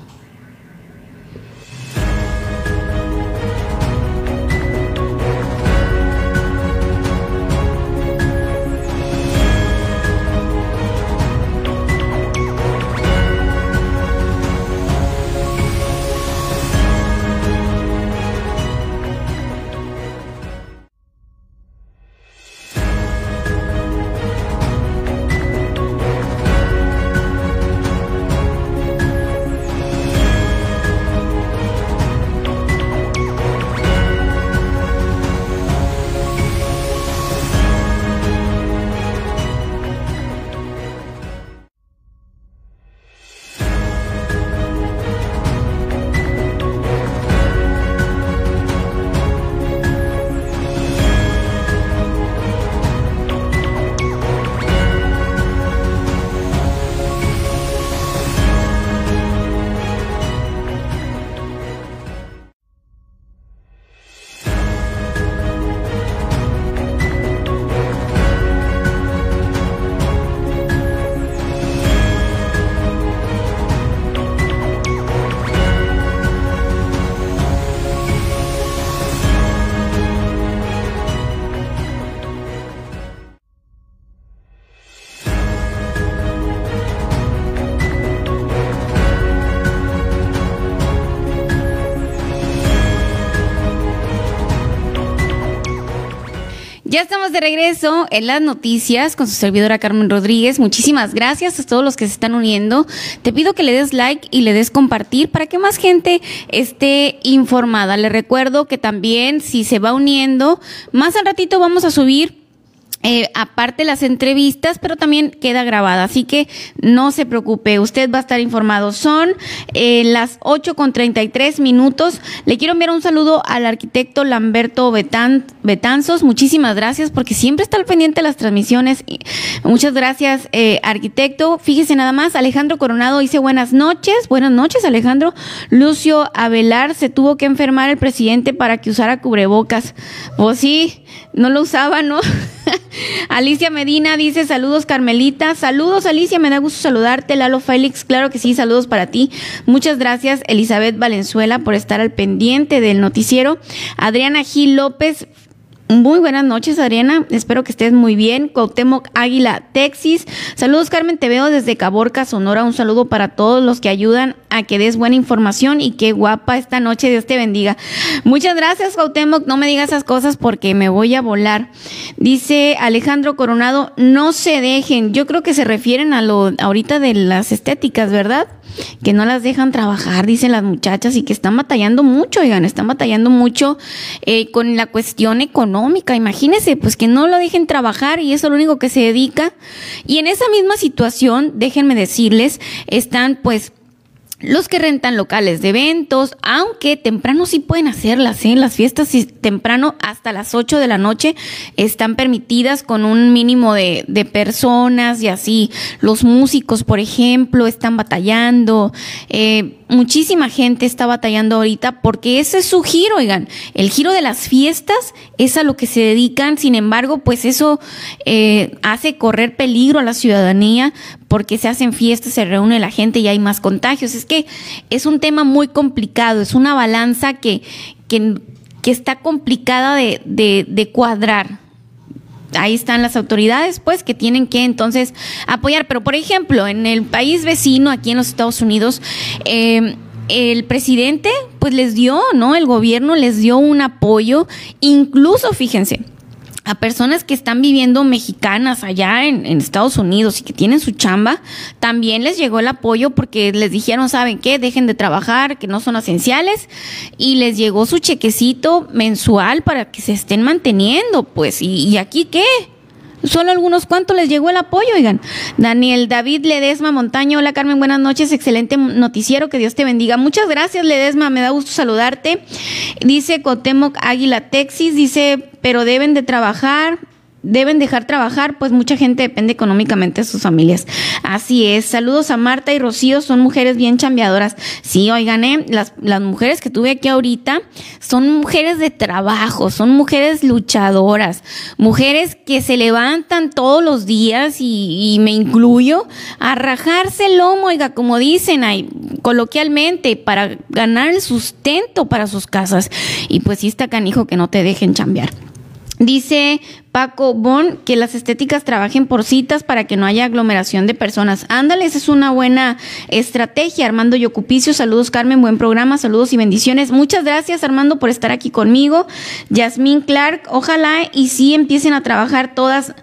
De regreso en las noticias con su servidora Carmen Rodríguez. Muchísimas gracias a todos los que se están uniendo. Te pido que le des like y le des compartir para que más gente esté informada. Le recuerdo que también si se va uniendo, más al ratito vamos a subir eh, aparte las entrevistas, pero también queda grabada, así que no se preocupe, usted va a estar informado. Son eh, las 8 con 33 minutos. Le quiero enviar un saludo al arquitecto Lamberto Betan, Betanzos. Muchísimas gracias porque siempre está al pendiente de las transmisiones. Muchas gracias, eh, arquitecto. Fíjese nada más, Alejandro Coronado dice buenas noches. Buenas noches, Alejandro. Lucio Avelar se tuvo que enfermar el presidente para que usara cubrebocas. Pues sí, no lo usaba, ¿no? Alicia Medina dice saludos Carmelita, saludos Alicia, me da gusto saludarte. Lalo Félix, claro que sí, saludos para ti. Muchas gracias Elizabeth Valenzuela por estar al pendiente del noticiero. Adriana Gil López, muy buenas noches, Adriana. Espero que estés muy bien. Cuauhtémoc Águila, Texas. Saludos, Carmen. Te veo desde Caborca, Sonora. Un saludo para todos los que ayudan a que des buena información y qué guapa esta noche. Dios te bendiga. Muchas gracias, Cuauhtémoc. No me digas esas cosas porque me voy a volar. Dice Alejandro Coronado, no se dejen. Yo creo que se refieren a lo ahorita de las estéticas, ¿verdad? que no las dejan trabajar, dicen las muchachas, y que están batallando mucho, oigan, están batallando mucho eh, con la cuestión económica. Imagínense, pues que no lo dejen trabajar y eso es lo único que se dedica. Y en esa misma situación, déjenme decirles, están pues los que rentan locales de eventos, aunque temprano sí pueden hacerlas, ¿eh? las fiestas temprano hasta las 8 de la noche están permitidas con un mínimo de, personas y así. Los músicos, por ejemplo, están batallando. Eh, muchísima gente está batallando ahorita porque ese es su giro, oigan. El giro de las fiestas es a lo que se dedican, sin embargo, pues eso eh, hace correr peligro a la ciudadanía porque se hacen fiestas, se reúne la gente y hay más contagios. Es que es un tema muy complicado, es una balanza que, que, está complicada de, de, de cuadrar ahí están las autoridades, pues, que tienen que entonces apoyar. Pero, por ejemplo, en el país vecino, aquí en los Estados Unidos, eh, el presidente, pues, les dio, ¿no? El gobierno les dio un apoyo, incluso, fíjense, a personas que están viviendo mexicanas allá en, Estados Unidos y que tienen su chamba, también les llegó el apoyo porque les dijeron, ¿saben qué? Dejen de trabajar, que no son esenciales, y les llegó su chequecito mensual para que se estén manteniendo, pues, ¿y, y aquí qué? Solo algunos cuantos les llegó el apoyo, oigan. Daniel David Ledesma Montaño, hola Carmen, buenas noches, excelente noticiero, que Dios te bendiga. Muchas gracias Ledesma, me da gusto saludarte. Dice Cotemoc Águila Texas, dice, pero deben de trabajar deben dejar trabajar, pues mucha gente depende económicamente de sus familias. Así es. Saludos a Marta y Rocío, son mujeres bien chambeadoras. Sí, oigan, ¿eh? las, las mujeres que tuve aquí ahorita son mujeres de trabajo, son mujeres luchadoras, mujeres que se levantan todos los días y, me incluyo a rajarse el lomo, oiga, como dicen ahí coloquialmente, para ganar el sustento para sus casas. Y pues sí está canijo que no te dejen chambear. Dice Paco Bon que las estéticas trabajen por citas para que no haya aglomeración de personas. Ándale, esa es una buena estrategia. Armando Yocupicio, saludos Carmen, buen programa, saludos y bendiciones. Muchas gracias Armando por estar aquí conmigo. Yasmín Clark, ojalá y sí empiecen a trabajar todas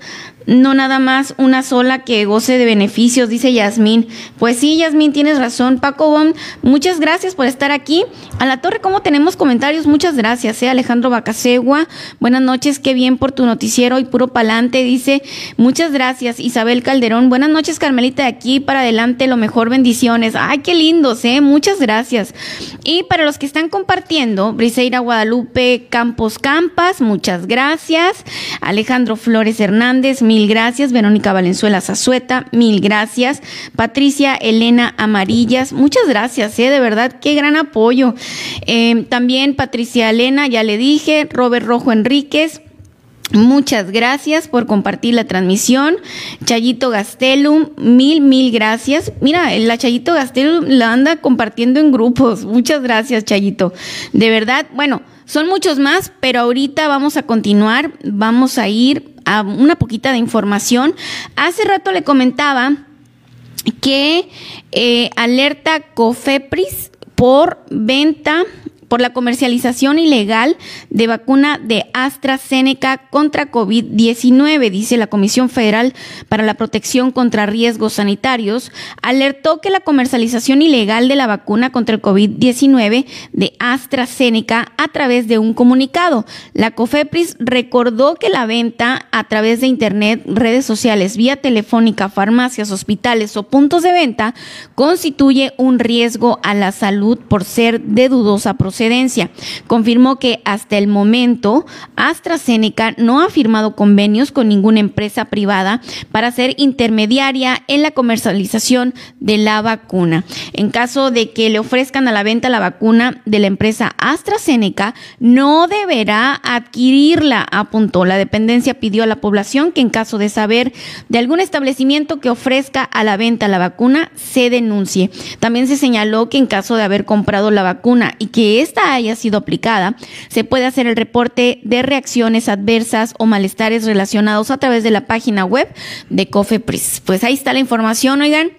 no nada más una sola que goce de beneficios, dice Yasmín. Pues sí, Yasmín, tienes razón. Paco Bon, muchas gracias por estar aquí. A la torre, ¿cómo tenemos comentarios? Muchas gracias, ¿eh? Alejandro Bacasegua. Buenas noches, qué bien por tu noticiero y puro pa'lante, dice. Muchas gracias, Isabel Calderón. Buenas noches, Carmelita, de aquí para adelante, lo mejor, bendiciones. Ay, qué lindos, ¿eh? Muchas gracias. Y para los que están compartiendo, Briseira Guadalupe Campos Campas, muchas gracias. Alejandro Flores Hernández, mi mil gracias. Verónica Valenzuela Zazueta, mil gracias. Patricia Elena Amarillas, muchas gracias, ¿eh? de verdad, qué gran apoyo. Eh, también Patricia Elena, ya le dije, Robert Rojo Enríquez. Muchas gracias por compartir la transmisión. Chayito Gastelum, mil, mil gracias. Mira, la Chayito Gastelum la anda compartiendo en grupos. Muchas gracias, Chayito. De verdad, bueno, son muchos más, pero ahorita vamos a continuar. Vamos a ir una poquita de información. Hace rato le comentaba que eh, alerta COFEPRIS por venta por la comercialización ilegal de vacuna de AstraZeneca contra COVID-19, dice la Comisión Federal para la Protección contra Riesgos Sanitarios, alertó que la comercialización ilegal de la vacuna contra el COVID-19 de AstraZeneca a través de un comunicado. La COFEPRIS recordó que la venta a través de Internet, redes sociales, vía telefónica, farmacias, hospitales o puntos de venta constituye un riesgo a la salud por ser de dudosa procedencia Confirmó que hasta el momento AstraZeneca no ha firmado convenios con ninguna empresa privada para ser intermediaria en la comercialización de la vacuna. En caso de que le ofrezcan a la venta la vacuna de la empresa AstraZeneca, no deberá adquirirla, apuntó. La dependencia pidió a la población que en caso de saber de algún establecimiento que ofrezca a la venta la vacuna, se denuncie. También se señaló que en caso de haber comprado la vacuna y que esta haya sido aplicada, se puede hacer el reporte de reacciones adversas o malestares relacionados a través de la página web de COFEPRIS. Pues ahí está la información, oigan.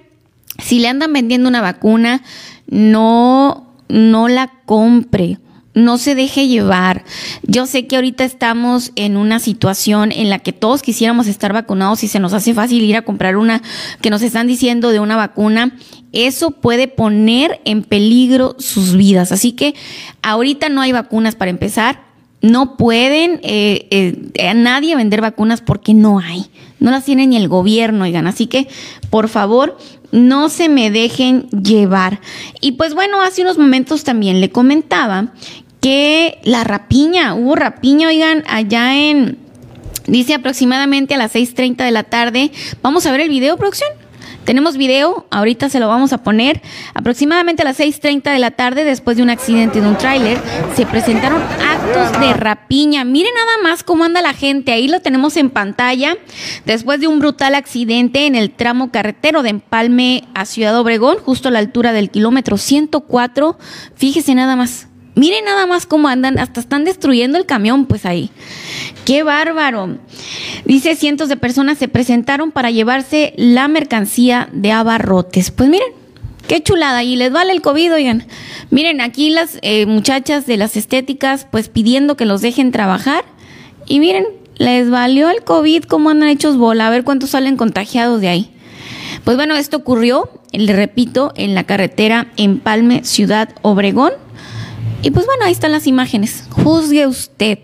Si le andan vendiendo una vacuna, no, no la compre no se deje llevar. Yo sé que ahorita estamos en una situación en la que todos quisiéramos estar vacunados y se nos hace fácil ir a comprar una que nos están diciendo de una vacuna eso puede poner en peligro sus vidas. Así que ahorita no hay vacunas para empezar. No pueden eh, eh, a nadie vender vacunas porque no hay. No las tiene ni el gobierno, oigan. Así que, por favor, no se me dejen llevar. Y pues bueno, hace unos momentos también le comentaba que la rapiña, hubo rapiña, oigan, allá en, dice aproximadamente a las 6.30 de la tarde. Vamos a ver el video, producción. Tenemos video, ahorita se lo vamos a poner. Aproximadamente a las 6.30 de la tarde, después de un accidente de un tráiler, se presentaron actos de rapiña. Miren nada más cómo anda la gente, ahí lo tenemos en pantalla. Después de un brutal accidente en el tramo carretero de Empalme a Ciudad Obregón, justo a la altura del kilómetro 104. Fíjese nada más. Miren nada más cómo andan, hasta están destruyendo el camión, pues ahí. ¡Qué bárbaro! Dice, cientos de personas se presentaron para llevarse la mercancía de abarrotes. Pues miren, qué chulada. Y les vale el COVID, oigan. Miren, aquí las eh, muchachas de las estéticas, pues pidiendo que los dejen trabajar. Y miren, les valió el COVID, cómo andan hechos bola. A ver cuántos salen contagiados de ahí. Pues bueno, esto ocurrió, le repito, en la carretera Empalme, Ciudad Obregón. Y pues bueno, ahí están las imágenes. Juzgue usted.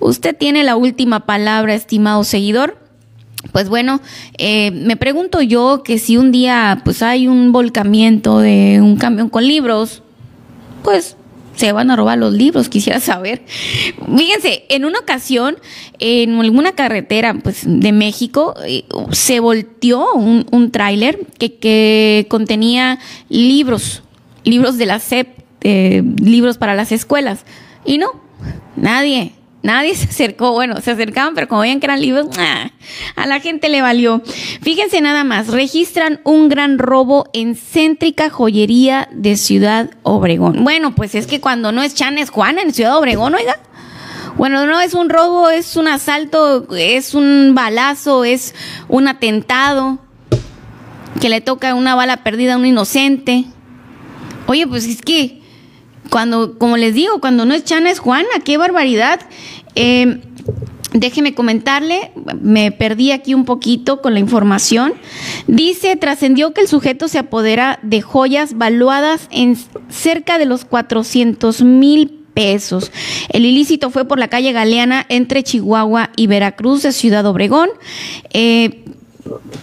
Usted tiene la última palabra, estimado seguidor. Pues bueno, eh, me pregunto yo que si un día pues hay un volcamiento de un camión con libros, pues se van a robar los libros, quisiera saber. Fíjense, en una ocasión, en alguna carretera pues, de México, eh, se volteó un, un tráiler que, que, contenía libros, libros de la SEP, eh, libros para las escuelas. Y no, nadie, Nadie se acercó, bueno, se acercaban, pero como veían que eran libros, a la gente le valió. Fíjense nada más, registran un gran robo en céntrica joyería de Ciudad Obregón. Bueno, pues es que cuando no es Chan es Juan en Ciudad Obregón, oiga. Bueno, no es un robo, es un asalto, es un balazo, es un atentado que le toca una bala perdida a un inocente. Oye, pues es que cuando, como les digo, cuando no es Chana es Juana, qué barbaridad. Eh, déjeme comentarle, me perdí aquí un poquito con la información. Dice, trascendió que el sujeto se apodera de joyas valuadas en cerca de los 400 mil pesos. El ilícito fue por la calle Galeana entre Chihuahua y Veracruz de Ciudad Obregón. Eh,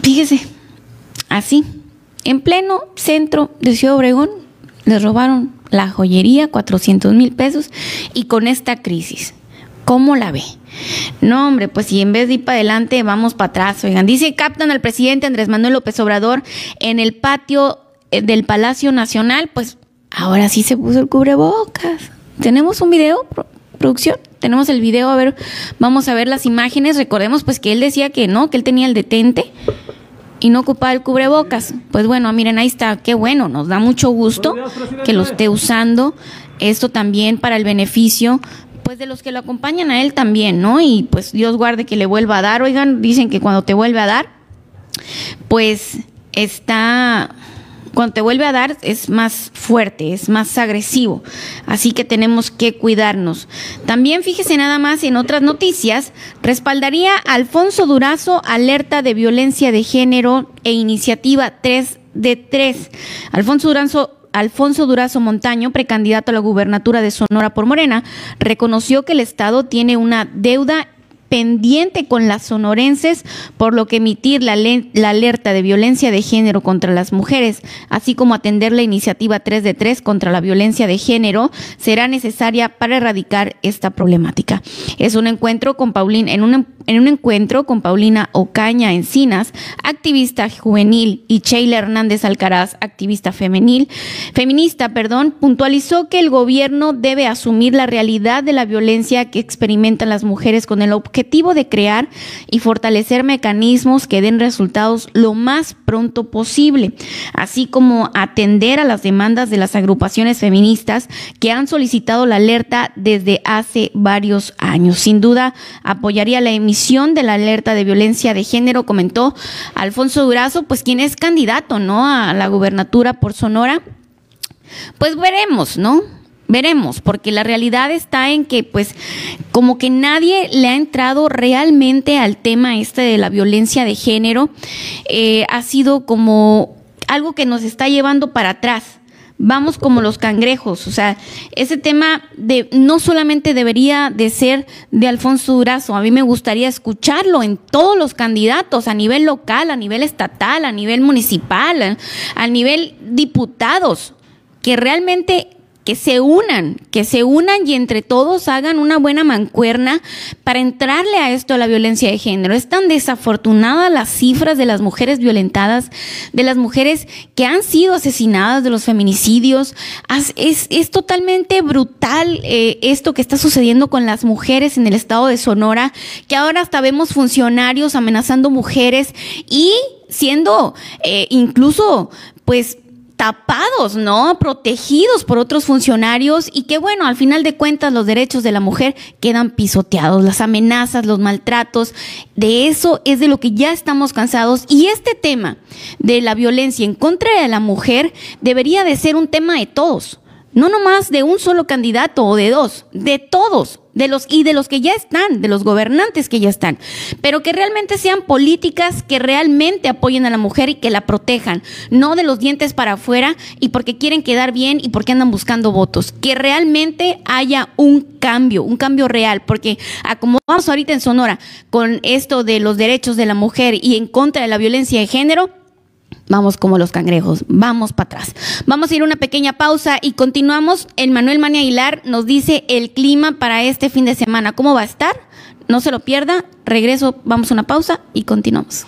fíjese, así, en pleno centro de Ciudad Obregón, les robaron la joyería, 400 mil pesos, y con esta crisis. ¿Cómo la ve? No, hombre, pues si en vez de ir para adelante, vamos para atrás. Oigan, dice captan al presidente Andrés Manuel López Obrador en el patio eh, del Palacio Nacional, pues ahora sí se puso el cubrebocas. ¿Tenemos un video, producción? Tenemos el video, a ver, vamos a ver las imágenes. Recordemos pues que él decía que no, que él tenía el detente y no ocupaba el cubrebocas. Pues bueno, miren, ahí está, qué bueno, nos da mucho gusto que lo esté usando. Esto también para el beneficio pues de los que lo acompañan a él también, ¿no? Y pues Dios guarde que le vuelva a dar. Oigan, dicen que cuando te vuelve a dar, pues está cuando te vuelve a dar es más fuerte, es más agresivo. Así que tenemos que cuidarnos. También fíjese nada más en otras noticias, respaldaría Alfonso Durazo alerta de violencia de género e iniciativa 3 de 3. Alfonso Durazo Alfonso Durazo Montaño, precandidato a la gubernatura de Sonora por Morena, reconoció que el Estado tiene una deuda pendiente con las sonorenses, por lo que emitir la, alerta de violencia de género contra las mujeres, así como atender la iniciativa 3 de 3 contra la violencia de género, será necesaria para erradicar esta problemática. Es un encuentro con Paulina, en un, en un encuentro con Paulina Ocaña Encinas, activista juvenil, y Sheila Hernández Alcaraz, activista femenil, feminista, perdón, puntualizó que el gobierno debe asumir la realidad de la violencia que experimentan las mujeres con el objetivo de crear y fortalecer mecanismos que den resultados lo más pronto posible, así como atender a las demandas de las agrupaciones feministas que han solicitado la alerta desde hace varios años. Sin duda, apoyaría la emisión de la alerta de violencia de género, comentó Alfonso Durazo, pues quien es candidato, ¿no? A la gubernatura por Sonora. Pues veremos, ¿no? Veremos, porque la realidad está en que, pues, como que nadie le ha entrado realmente al tema este de la violencia de género, eh, ha sido como algo que nos está llevando para atrás. Vamos como los cangrejos, o sea, ese tema de no solamente debería de ser de Alfonso Durazo, a mí me gustaría escucharlo en todos los candidatos, a nivel local, a nivel estatal, a nivel municipal, a nivel diputados, que realmente que se unan, que se unan y entre todos hagan una buena mancuerna para entrarle a esto a la violencia de género. Es tan desafortunada las cifras de las mujeres violentadas, de las mujeres que han sido asesinadas, de los feminicidios. Es, es totalmente brutal eh, esto que está sucediendo con las mujeres en el estado de Sonora, que ahora hasta vemos funcionarios amenazando mujeres y siendo eh, incluso pues tapados, ¿no? Protegidos por otros funcionarios y que bueno, al final de cuentas los derechos de la mujer quedan pisoteados, las amenazas, los maltratos, de eso es de lo que ya estamos cansados y este tema de la violencia en contra de la mujer debería de ser un tema de todos no nomás de un solo candidato o de dos, de todos, de los y de los que ya están, de los gobernantes que ya están, pero que realmente sean políticas que realmente apoyen a la mujer y que la protejan, no de los dientes para afuera y porque quieren quedar bien y porque andan buscando votos, que realmente haya un cambio, un cambio real, porque como vamos ahorita en Sonora con esto de los derechos de la mujer y en contra de la violencia de género, Vamos como los cangrejos, vamos para atrás. Vamos a ir a una pequeña pausa y continuamos. El Manuel Mani Aguilar nos dice el clima para este fin de semana. ¿Cómo va a estar? No se lo pierda. Regreso, vamos a una pausa y continuamos.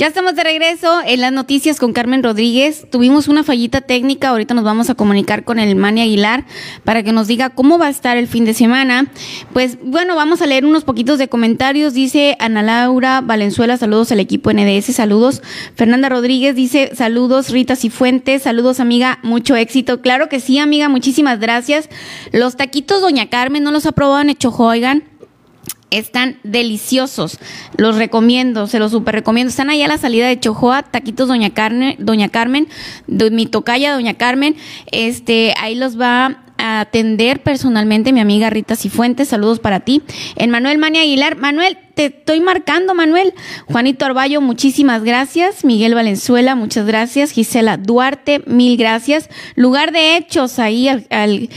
Ya estamos de regreso en las noticias con Carmen Rodríguez. Tuvimos una fallita técnica, ahorita nos vamos a comunicar con el Mani Aguilar para que nos diga cómo va a estar el fin de semana. Pues bueno, vamos a leer unos poquitos de comentarios. Dice Ana Laura Valenzuela, saludos al equipo NDS, saludos. Fernanda Rodríguez dice, saludos Rita Cifuentes, saludos amiga, mucho éxito. Claro que sí, amiga, muchísimas gracias. Los taquitos Doña Carmen, ¿no los ha probado en Echojo, oigan? Están deliciosos. Los recomiendo, se los super recomiendo. Están ahí a la salida de Chojoa, Taquitos Doña Carmen, Doña Carmen, de mi tocaya Doña Carmen. Este, ahí los va a atender personalmente mi amiga Rita Cifuentes. Saludos para ti. En Manuel Mania Aguilar. Manuel, te estoy marcando, Manuel. Juanito Arballo, muchísimas gracias. Miguel Valenzuela, muchas gracias. Gisela Duarte, mil gracias. Lugar de Hechos, ahí al, al,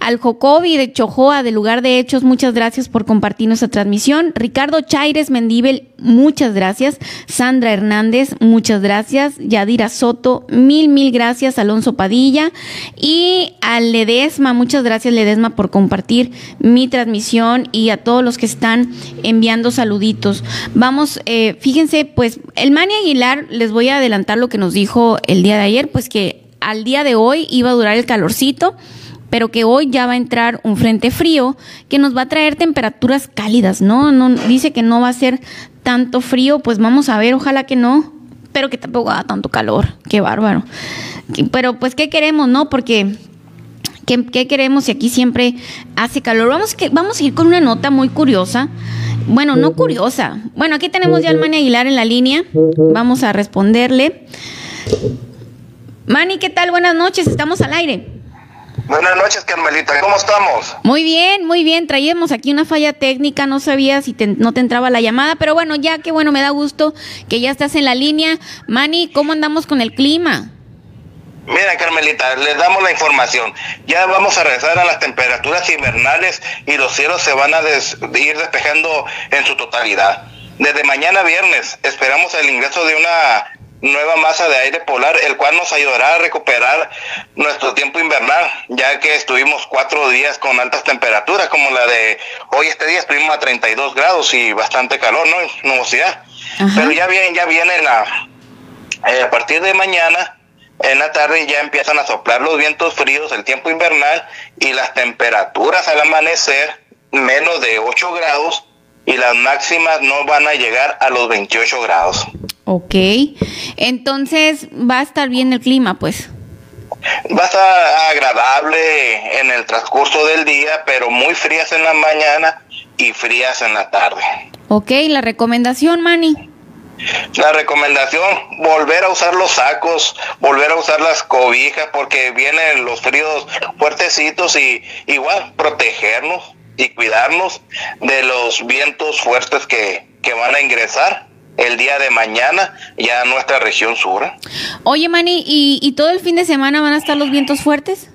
al de Chojoa, de Lugar de Hechos, muchas gracias por compartir nuestra transmisión. Ricardo Chaires Mendíbel, muchas gracias. Sandra Hernández, muchas gracias. Yadira Soto, mil, mil gracias. Alonso Padilla y a Ledesma, muchas gracias Ledesma por compartir mi transmisión y a todos los que están enviando saludos saluditos. Vamos, eh, fíjense, pues el Mani Aguilar, les voy a adelantar lo que nos dijo el día de ayer, pues que al día de hoy iba a durar el calorcito, pero que hoy ya va a entrar un frente frío que nos va a traer temperaturas cálidas, ¿no? no dice que no va a ser tanto frío, pues vamos a ver, ojalá que no, pero que tampoco haga tanto calor, qué bárbaro. Pero pues, ¿qué queremos, no? Porque ¿Qué, ¿Qué, queremos si aquí siempre hace calor? Vamos, que, vamos a ir con una nota muy curiosa. Bueno, no curiosa. Bueno, aquí tenemos ya al Mani Aguilar en la línea. Vamos a responderle. Mani, ¿qué tal? Buenas noches, estamos al aire. Buenas noches, Carmelita, ¿cómo estamos? Muy bien, muy bien. Traíamos aquí una falla técnica, no sabía si te, no te entraba la llamada, pero bueno, ya que bueno, me da gusto que ya estás en la línea. Mani, ¿cómo andamos con el clima? Mira, Carmelita, les damos la información. Ya vamos a regresar a las temperaturas invernales y los cielos se van a ir despejando en su totalidad. Desde mañana viernes esperamos el ingreso de una nueva masa de aire polar, el cual nos ayudará a recuperar nuestro tiempo invernal, ya que estuvimos cuatro días con altas temperaturas, como la de hoy este día estuvimos a 32 grados y bastante calor, ¿no? Nubosidad. Pero ya viene, ya viene la, eh, a partir de mañana, en la tarde ya empiezan a soplar los vientos fríos, el tiempo invernal y las temperaturas al amanecer menos de 8 grados y las máximas no van a llegar a los 28 grados. Ok, entonces va a estar bien el clima, pues. Va a estar agradable en el transcurso del día, pero muy frías en la mañana y frías en la tarde. Ok, la recomendación, Manny. La recomendación, volver a usar los sacos, volver a usar las cobijas, porque vienen los fríos fuertecitos y igual protegernos y cuidarnos de los vientos fuertes que, que van a ingresar el día de mañana ya a nuestra región sur. Oye, Manny, ¿y, todo el fin de semana van a estar los vientos fuertes?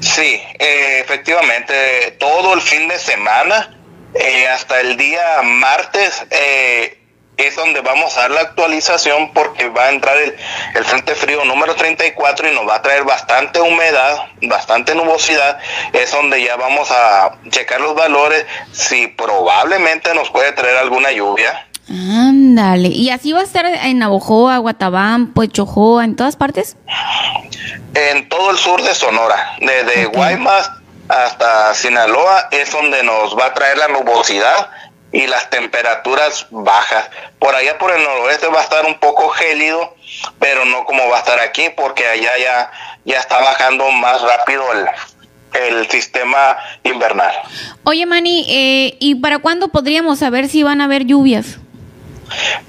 Sí, eh, efectivamente, todo el fin de semana, eh, hasta el día martes, eh, es donde vamos a dar la actualización porque va a entrar el, el, frente frío número 34 y nos va a traer bastante humedad, bastante nubosidad. Es donde ya vamos a checar los valores si probablemente nos puede traer alguna lluvia. Ándale, ¿y así va a estar en Navojoa, Guatabampo, Chojoa, en todas partes? En todo el sur de Sonora, desde Guaymas hasta Sinaloa es donde nos va a traer la nubosidad y las temperaturas bajas. Por allá por el noroeste va a estar un poco gélido, pero no como va a estar aquí, porque allá ya, ya está bajando más rápido el, el sistema invernal. Oye, Manny, eh, ¿y para cuándo podríamos saber si van a haber lluvias?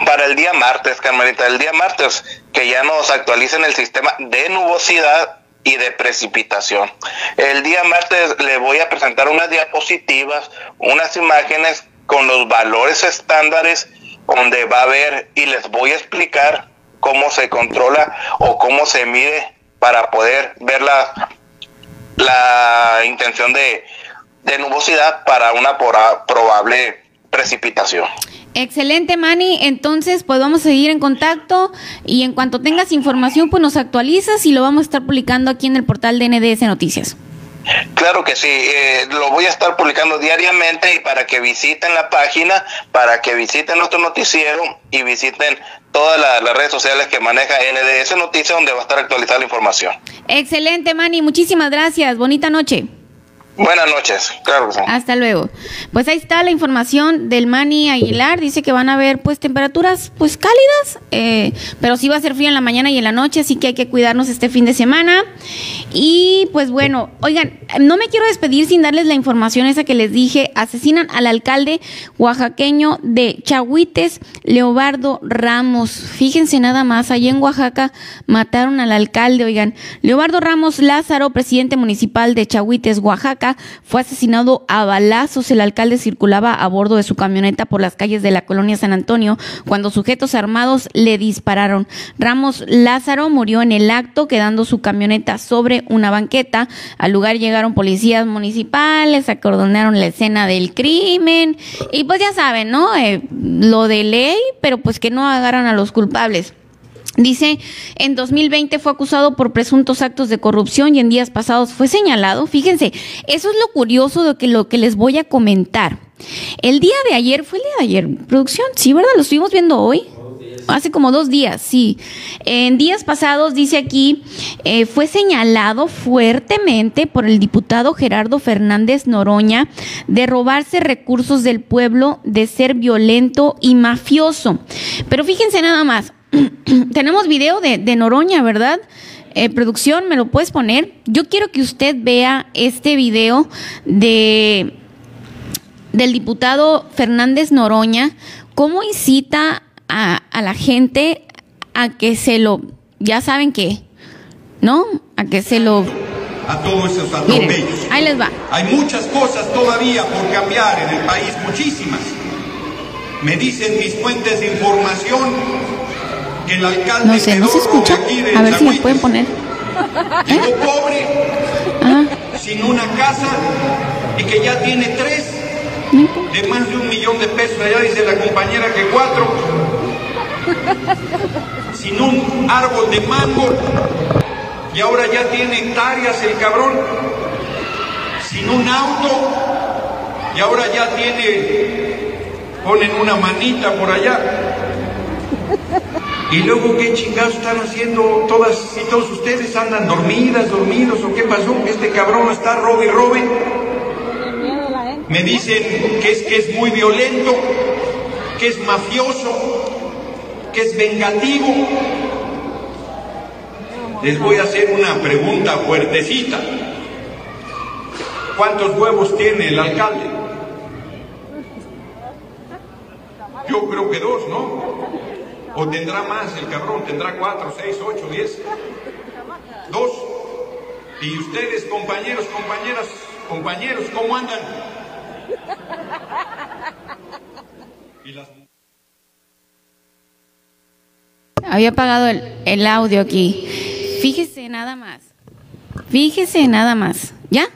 Para el día martes, Carmelita, el día martes, que ya nos actualicen el sistema de nubosidad y de precipitación. El día martes le voy a presentar unas diapositivas, unas imágenes con los valores estándares donde va a haber y les voy a explicar cómo se controla o cómo se mide para poder ver la, la intención de, de nubosidad para una probable precipitación. Excelente, Manny. Entonces, pues vamos a seguir en contacto y en cuanto tengas información, pues nos actualizas y lo vamos a estar publicando aquí en el portal de NDS Noticias. Claro que sí, eh, lo voy a estar publicando diariamente y para que visiten la página, para que visiten nuestro noticiero y visiten todas las redes sociales que maneja NDS Noticias, donde va a estar actualizada la información. Excelente, Manny, muchísimas gracias. Bonita noche. Buenas noches, claro Hasta luego. Pues ahí está la información del Mani Aguilar. Dice que van a haber pues temperaturas pues cálidas, eh, pero sí va a ser frío en la mañana y en la noche, así que hay que cuidarnos este fin de semana. Y pues bueno, oigan, no me quiero despedir sin darles la información esa que les dije. Asesinan al alcalde oaxaqueño de Chahuites, Leobardo Ramos. Fíjense nada más, allá en Oaxaca mataron al alcalde, oigan. Leobardo Ramos Lázaro, presidente municipal de Chahuites, Oaxaca fue asesinado a balazos. El alcalde circulaba a bordo de su camioneta por las calles de la colonia San Antonio cuando sujetos armados le dispararon. Ramos Lázaro murió en el acto, quedando su camioneta sobre una banqueta. Al lugar llegaron policías municipales, acordonaron la escena del crimen y pues ya saben, ¿no? Eh, lo de ley, pero pues que no agarran a los culpables. Dice, en 2020 fue acusado por presuntos actos de corrupción y en días pasados fue señalado. Fíjense, eso es lo curioso de que lo que les voy a comentar. El día de ayer, fue el día de ayer, producción, sí, ¿verdad? Lo estuvimos viendo hoy. Hace como dos días, sí. En días pasados, dice aquí, eh, fue señalado fuertemente por el diputado Gerardo Fernández Noroña de robarse recursos del pueblo, de ser violento y mafioso. Pero fíjense nada más, tenemos video de, Noroña, ¿verdad? Eh, producción, ¿me lo puedes poner? Yo quiero que usted vea este video de del diputado Fernández Noroña, cómo incita a, la gente a que se lo, ya saben qué, ¿no? A que se lo... A todos esos atropellos. ahí les va. Hay muchas cosas todavía por cambiar en el país, muchísimas. Me dicen mis fuentes de información no sé, no se escucha. A ver si pueden poner. Llegó pobre, sin una casa y que ya tiene tres de más de un millón de pesos. Allá dice la compañera que cuatro. Sin un árbol de mango y ahora ya tiene hectáreas el cabrón. Sin un auto y ahora ya tiene, ponen una manita por allá. Y luego, ¿qué chingados están haciendo todas y todos ustedes? ¿Andan dormidas, dormidos o qué pasó? Este cabrón está robe y robe. Me dicen que es, que es muy violento, que es mafioso, que es vengativo. Les voy a hacer una pregunta fuertecita. ¿Cuántos huevos tiene el alcalde? Yo creo que dos, ¿no? ¿O tendrá más el cabrón? ¿Tendrá cuatro, seis, ocho, diez? ¿Dos? ¿Y ustedes, compañeros, compañeras, compañeros, cómo andan? Había apagado el, audio aquí. Fíjese nada más. Fíjese nada más. ¿Ya?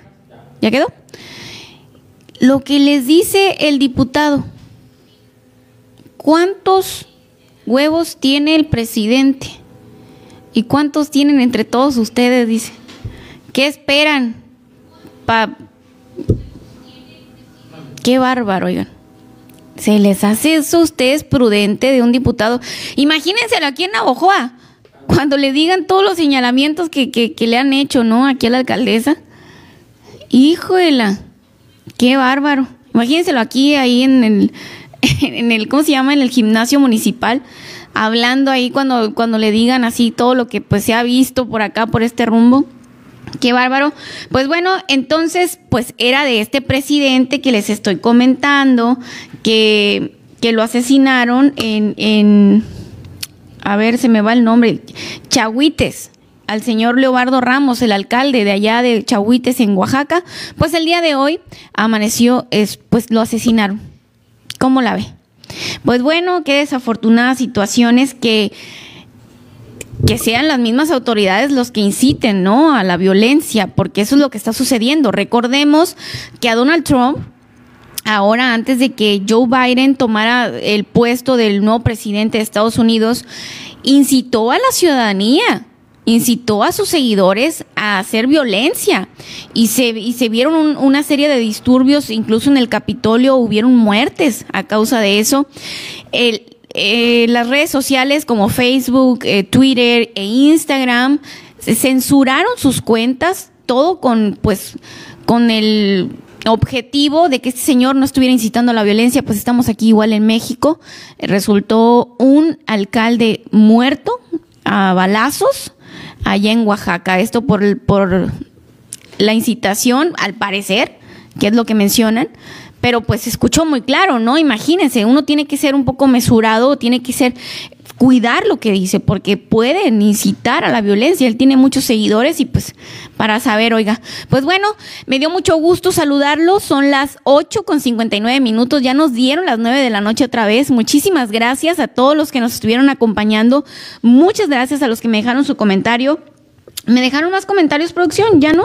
¿Ya quedó? Lo que les dice el diputado. ¿Cuántos huevos tiene el presidente? ¿Y cuántos tienen entre todos ustedes? Dice. ¿Qué esperan? Pa Qué bárbaro, oigan. Se les hace eso a ustedes prudente de un diputado. Imagínenselo aquí en Navojoa, cuando le digan todos los señalamientos que, que, le han hecho, ¿no? Aquí a la alcaldesa. Híjole, qué bárbaro. Imagínenselo aquí, ahí en el, en el, ¿cómo se llama? En el gimnasio municipal, hablando ahí cuando, cuando le digan así todo lo que pues se ha visto por acá, por este rumbo. Qué bárbaro. Pues bueno, entonces, pues era de este presidente que les estoy comentando, que, que lo asesinaron en, en, a ver, se me va el nombre, Chahuites, al señor Leobardo Ramos, el alcalde de allá de Chahuites en Oaxaca, pues el día de hoy amaneció, es, pues lo asesinaron. ¿Cómo la ve? Pues bueno, qué desafortunadas situaciones que que sean las mismas autoridades los que inciten, ¿no? A la violencia, porque eso es lo que está sucediendo. Recordemos que a Donald Trump, ahora antes de que Joe Biden tomara el puesto del nuevo presidente de Estados Unidos, incitó a la ciudadanía incitó a sus seguidores a hacer violencia y se, y se vieron un, una serie de disturbios, incluso en el Capitolio hubieron muertes a causa de eso. Eh, las redes sociales como Facebook, eh, Twitter e Instagram censuraron sus cuentas, todo con pues con el objetivo de que este señor no estuviera incitando a la violencia, pues estamos aquí igual en México. Resultó un alcalde muerto a balazos allá en Oaxaca. Esto por, por la incitación, al parecer, que es lo que mencionan, pero pues se escuchó muy claro, ¿no? Imagínense, uno tiene que ser un poco mesurado, tiene que ser cuidar lo que dice, porque pueden incitar a la violencia. Él tiene muchos seguidores y pues para saber, oiga, pues bueno, me dio mucho gusto saludarlos. Son las 8 con 59 minutos, ya nos dieron las 9 de la noche otra vez. Muchísimas gracias a todos los que nos estuvieron acompañando. Muchas gracias a los que me dejaron su comentario. ¿Me dejaron más comentarios, producción? ¿Ya no?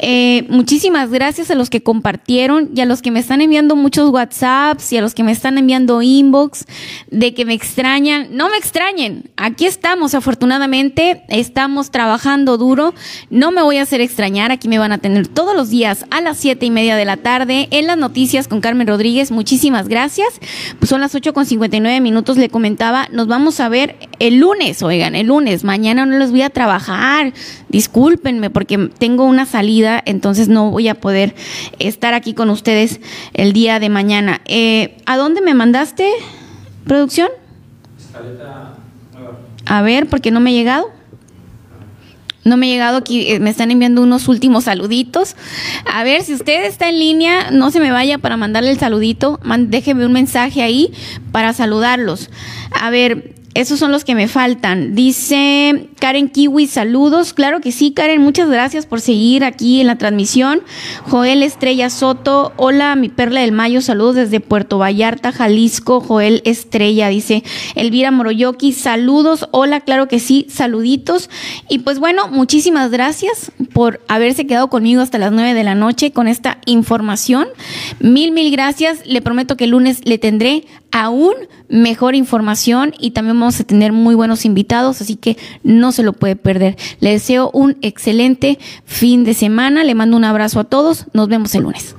Eh, muchísimas gracias a los que compartieron y a los que me están enviando muchos WhatsApps y a los que me están enviando inbox de que me extrañan. No me extrañen, aquí estamos, afortunadamente, estamos trabajando duro. No me voy a hacer extrañar, aquí me van a tener todos los días a las siete y media de la tarde en las noticias con Carmen Rodríguez. Muchísimas gracias. Pues son las ocho con cincuenta y nueve minutos, le comentaba. Nos vamos a ver el lunes, oigan, el lunes. Mañana no les voy a trabajar. Discúlpenme porque tengo una salida, entonces no voy a poder estar aquí con ustedes el día de mañana. Eh, ¿A dónde me mandaste, producción? A ver, porque no me he llegado. No me he llegado aquí, eh, me están enviando unos últimos saluditos. A ver, si usted está en línea, no se me vaya para mandarle el saludito. déjeme un mensaje ahí para saludarlos. A ver, esos son los que me faltan. Dice Karen Kiwi, saludos. Claro que sí, Karen, muchas gracias por seguir aquí en la transmisión. Joel Estrella Soto, hola, mi perla del mayo, saludos desde Puerto Vallarta, Jalisco. Joel Estrella, dice Elvira Moroyoki, saludos. Hola, claro que sí, saluditos. Y pues bueno, muchísimas gracias por haberse quedado conmigo hasta las nueve de la noche con esta información. Mil, mil gracias. Le prometo que el lunes le tendré aún mejor información y también vamos a tener muy buenos invitados, así que no se lo puede perder. Le deseo un excelente fin de semana, le mando un abrazo a todos, nos vemos el lunes.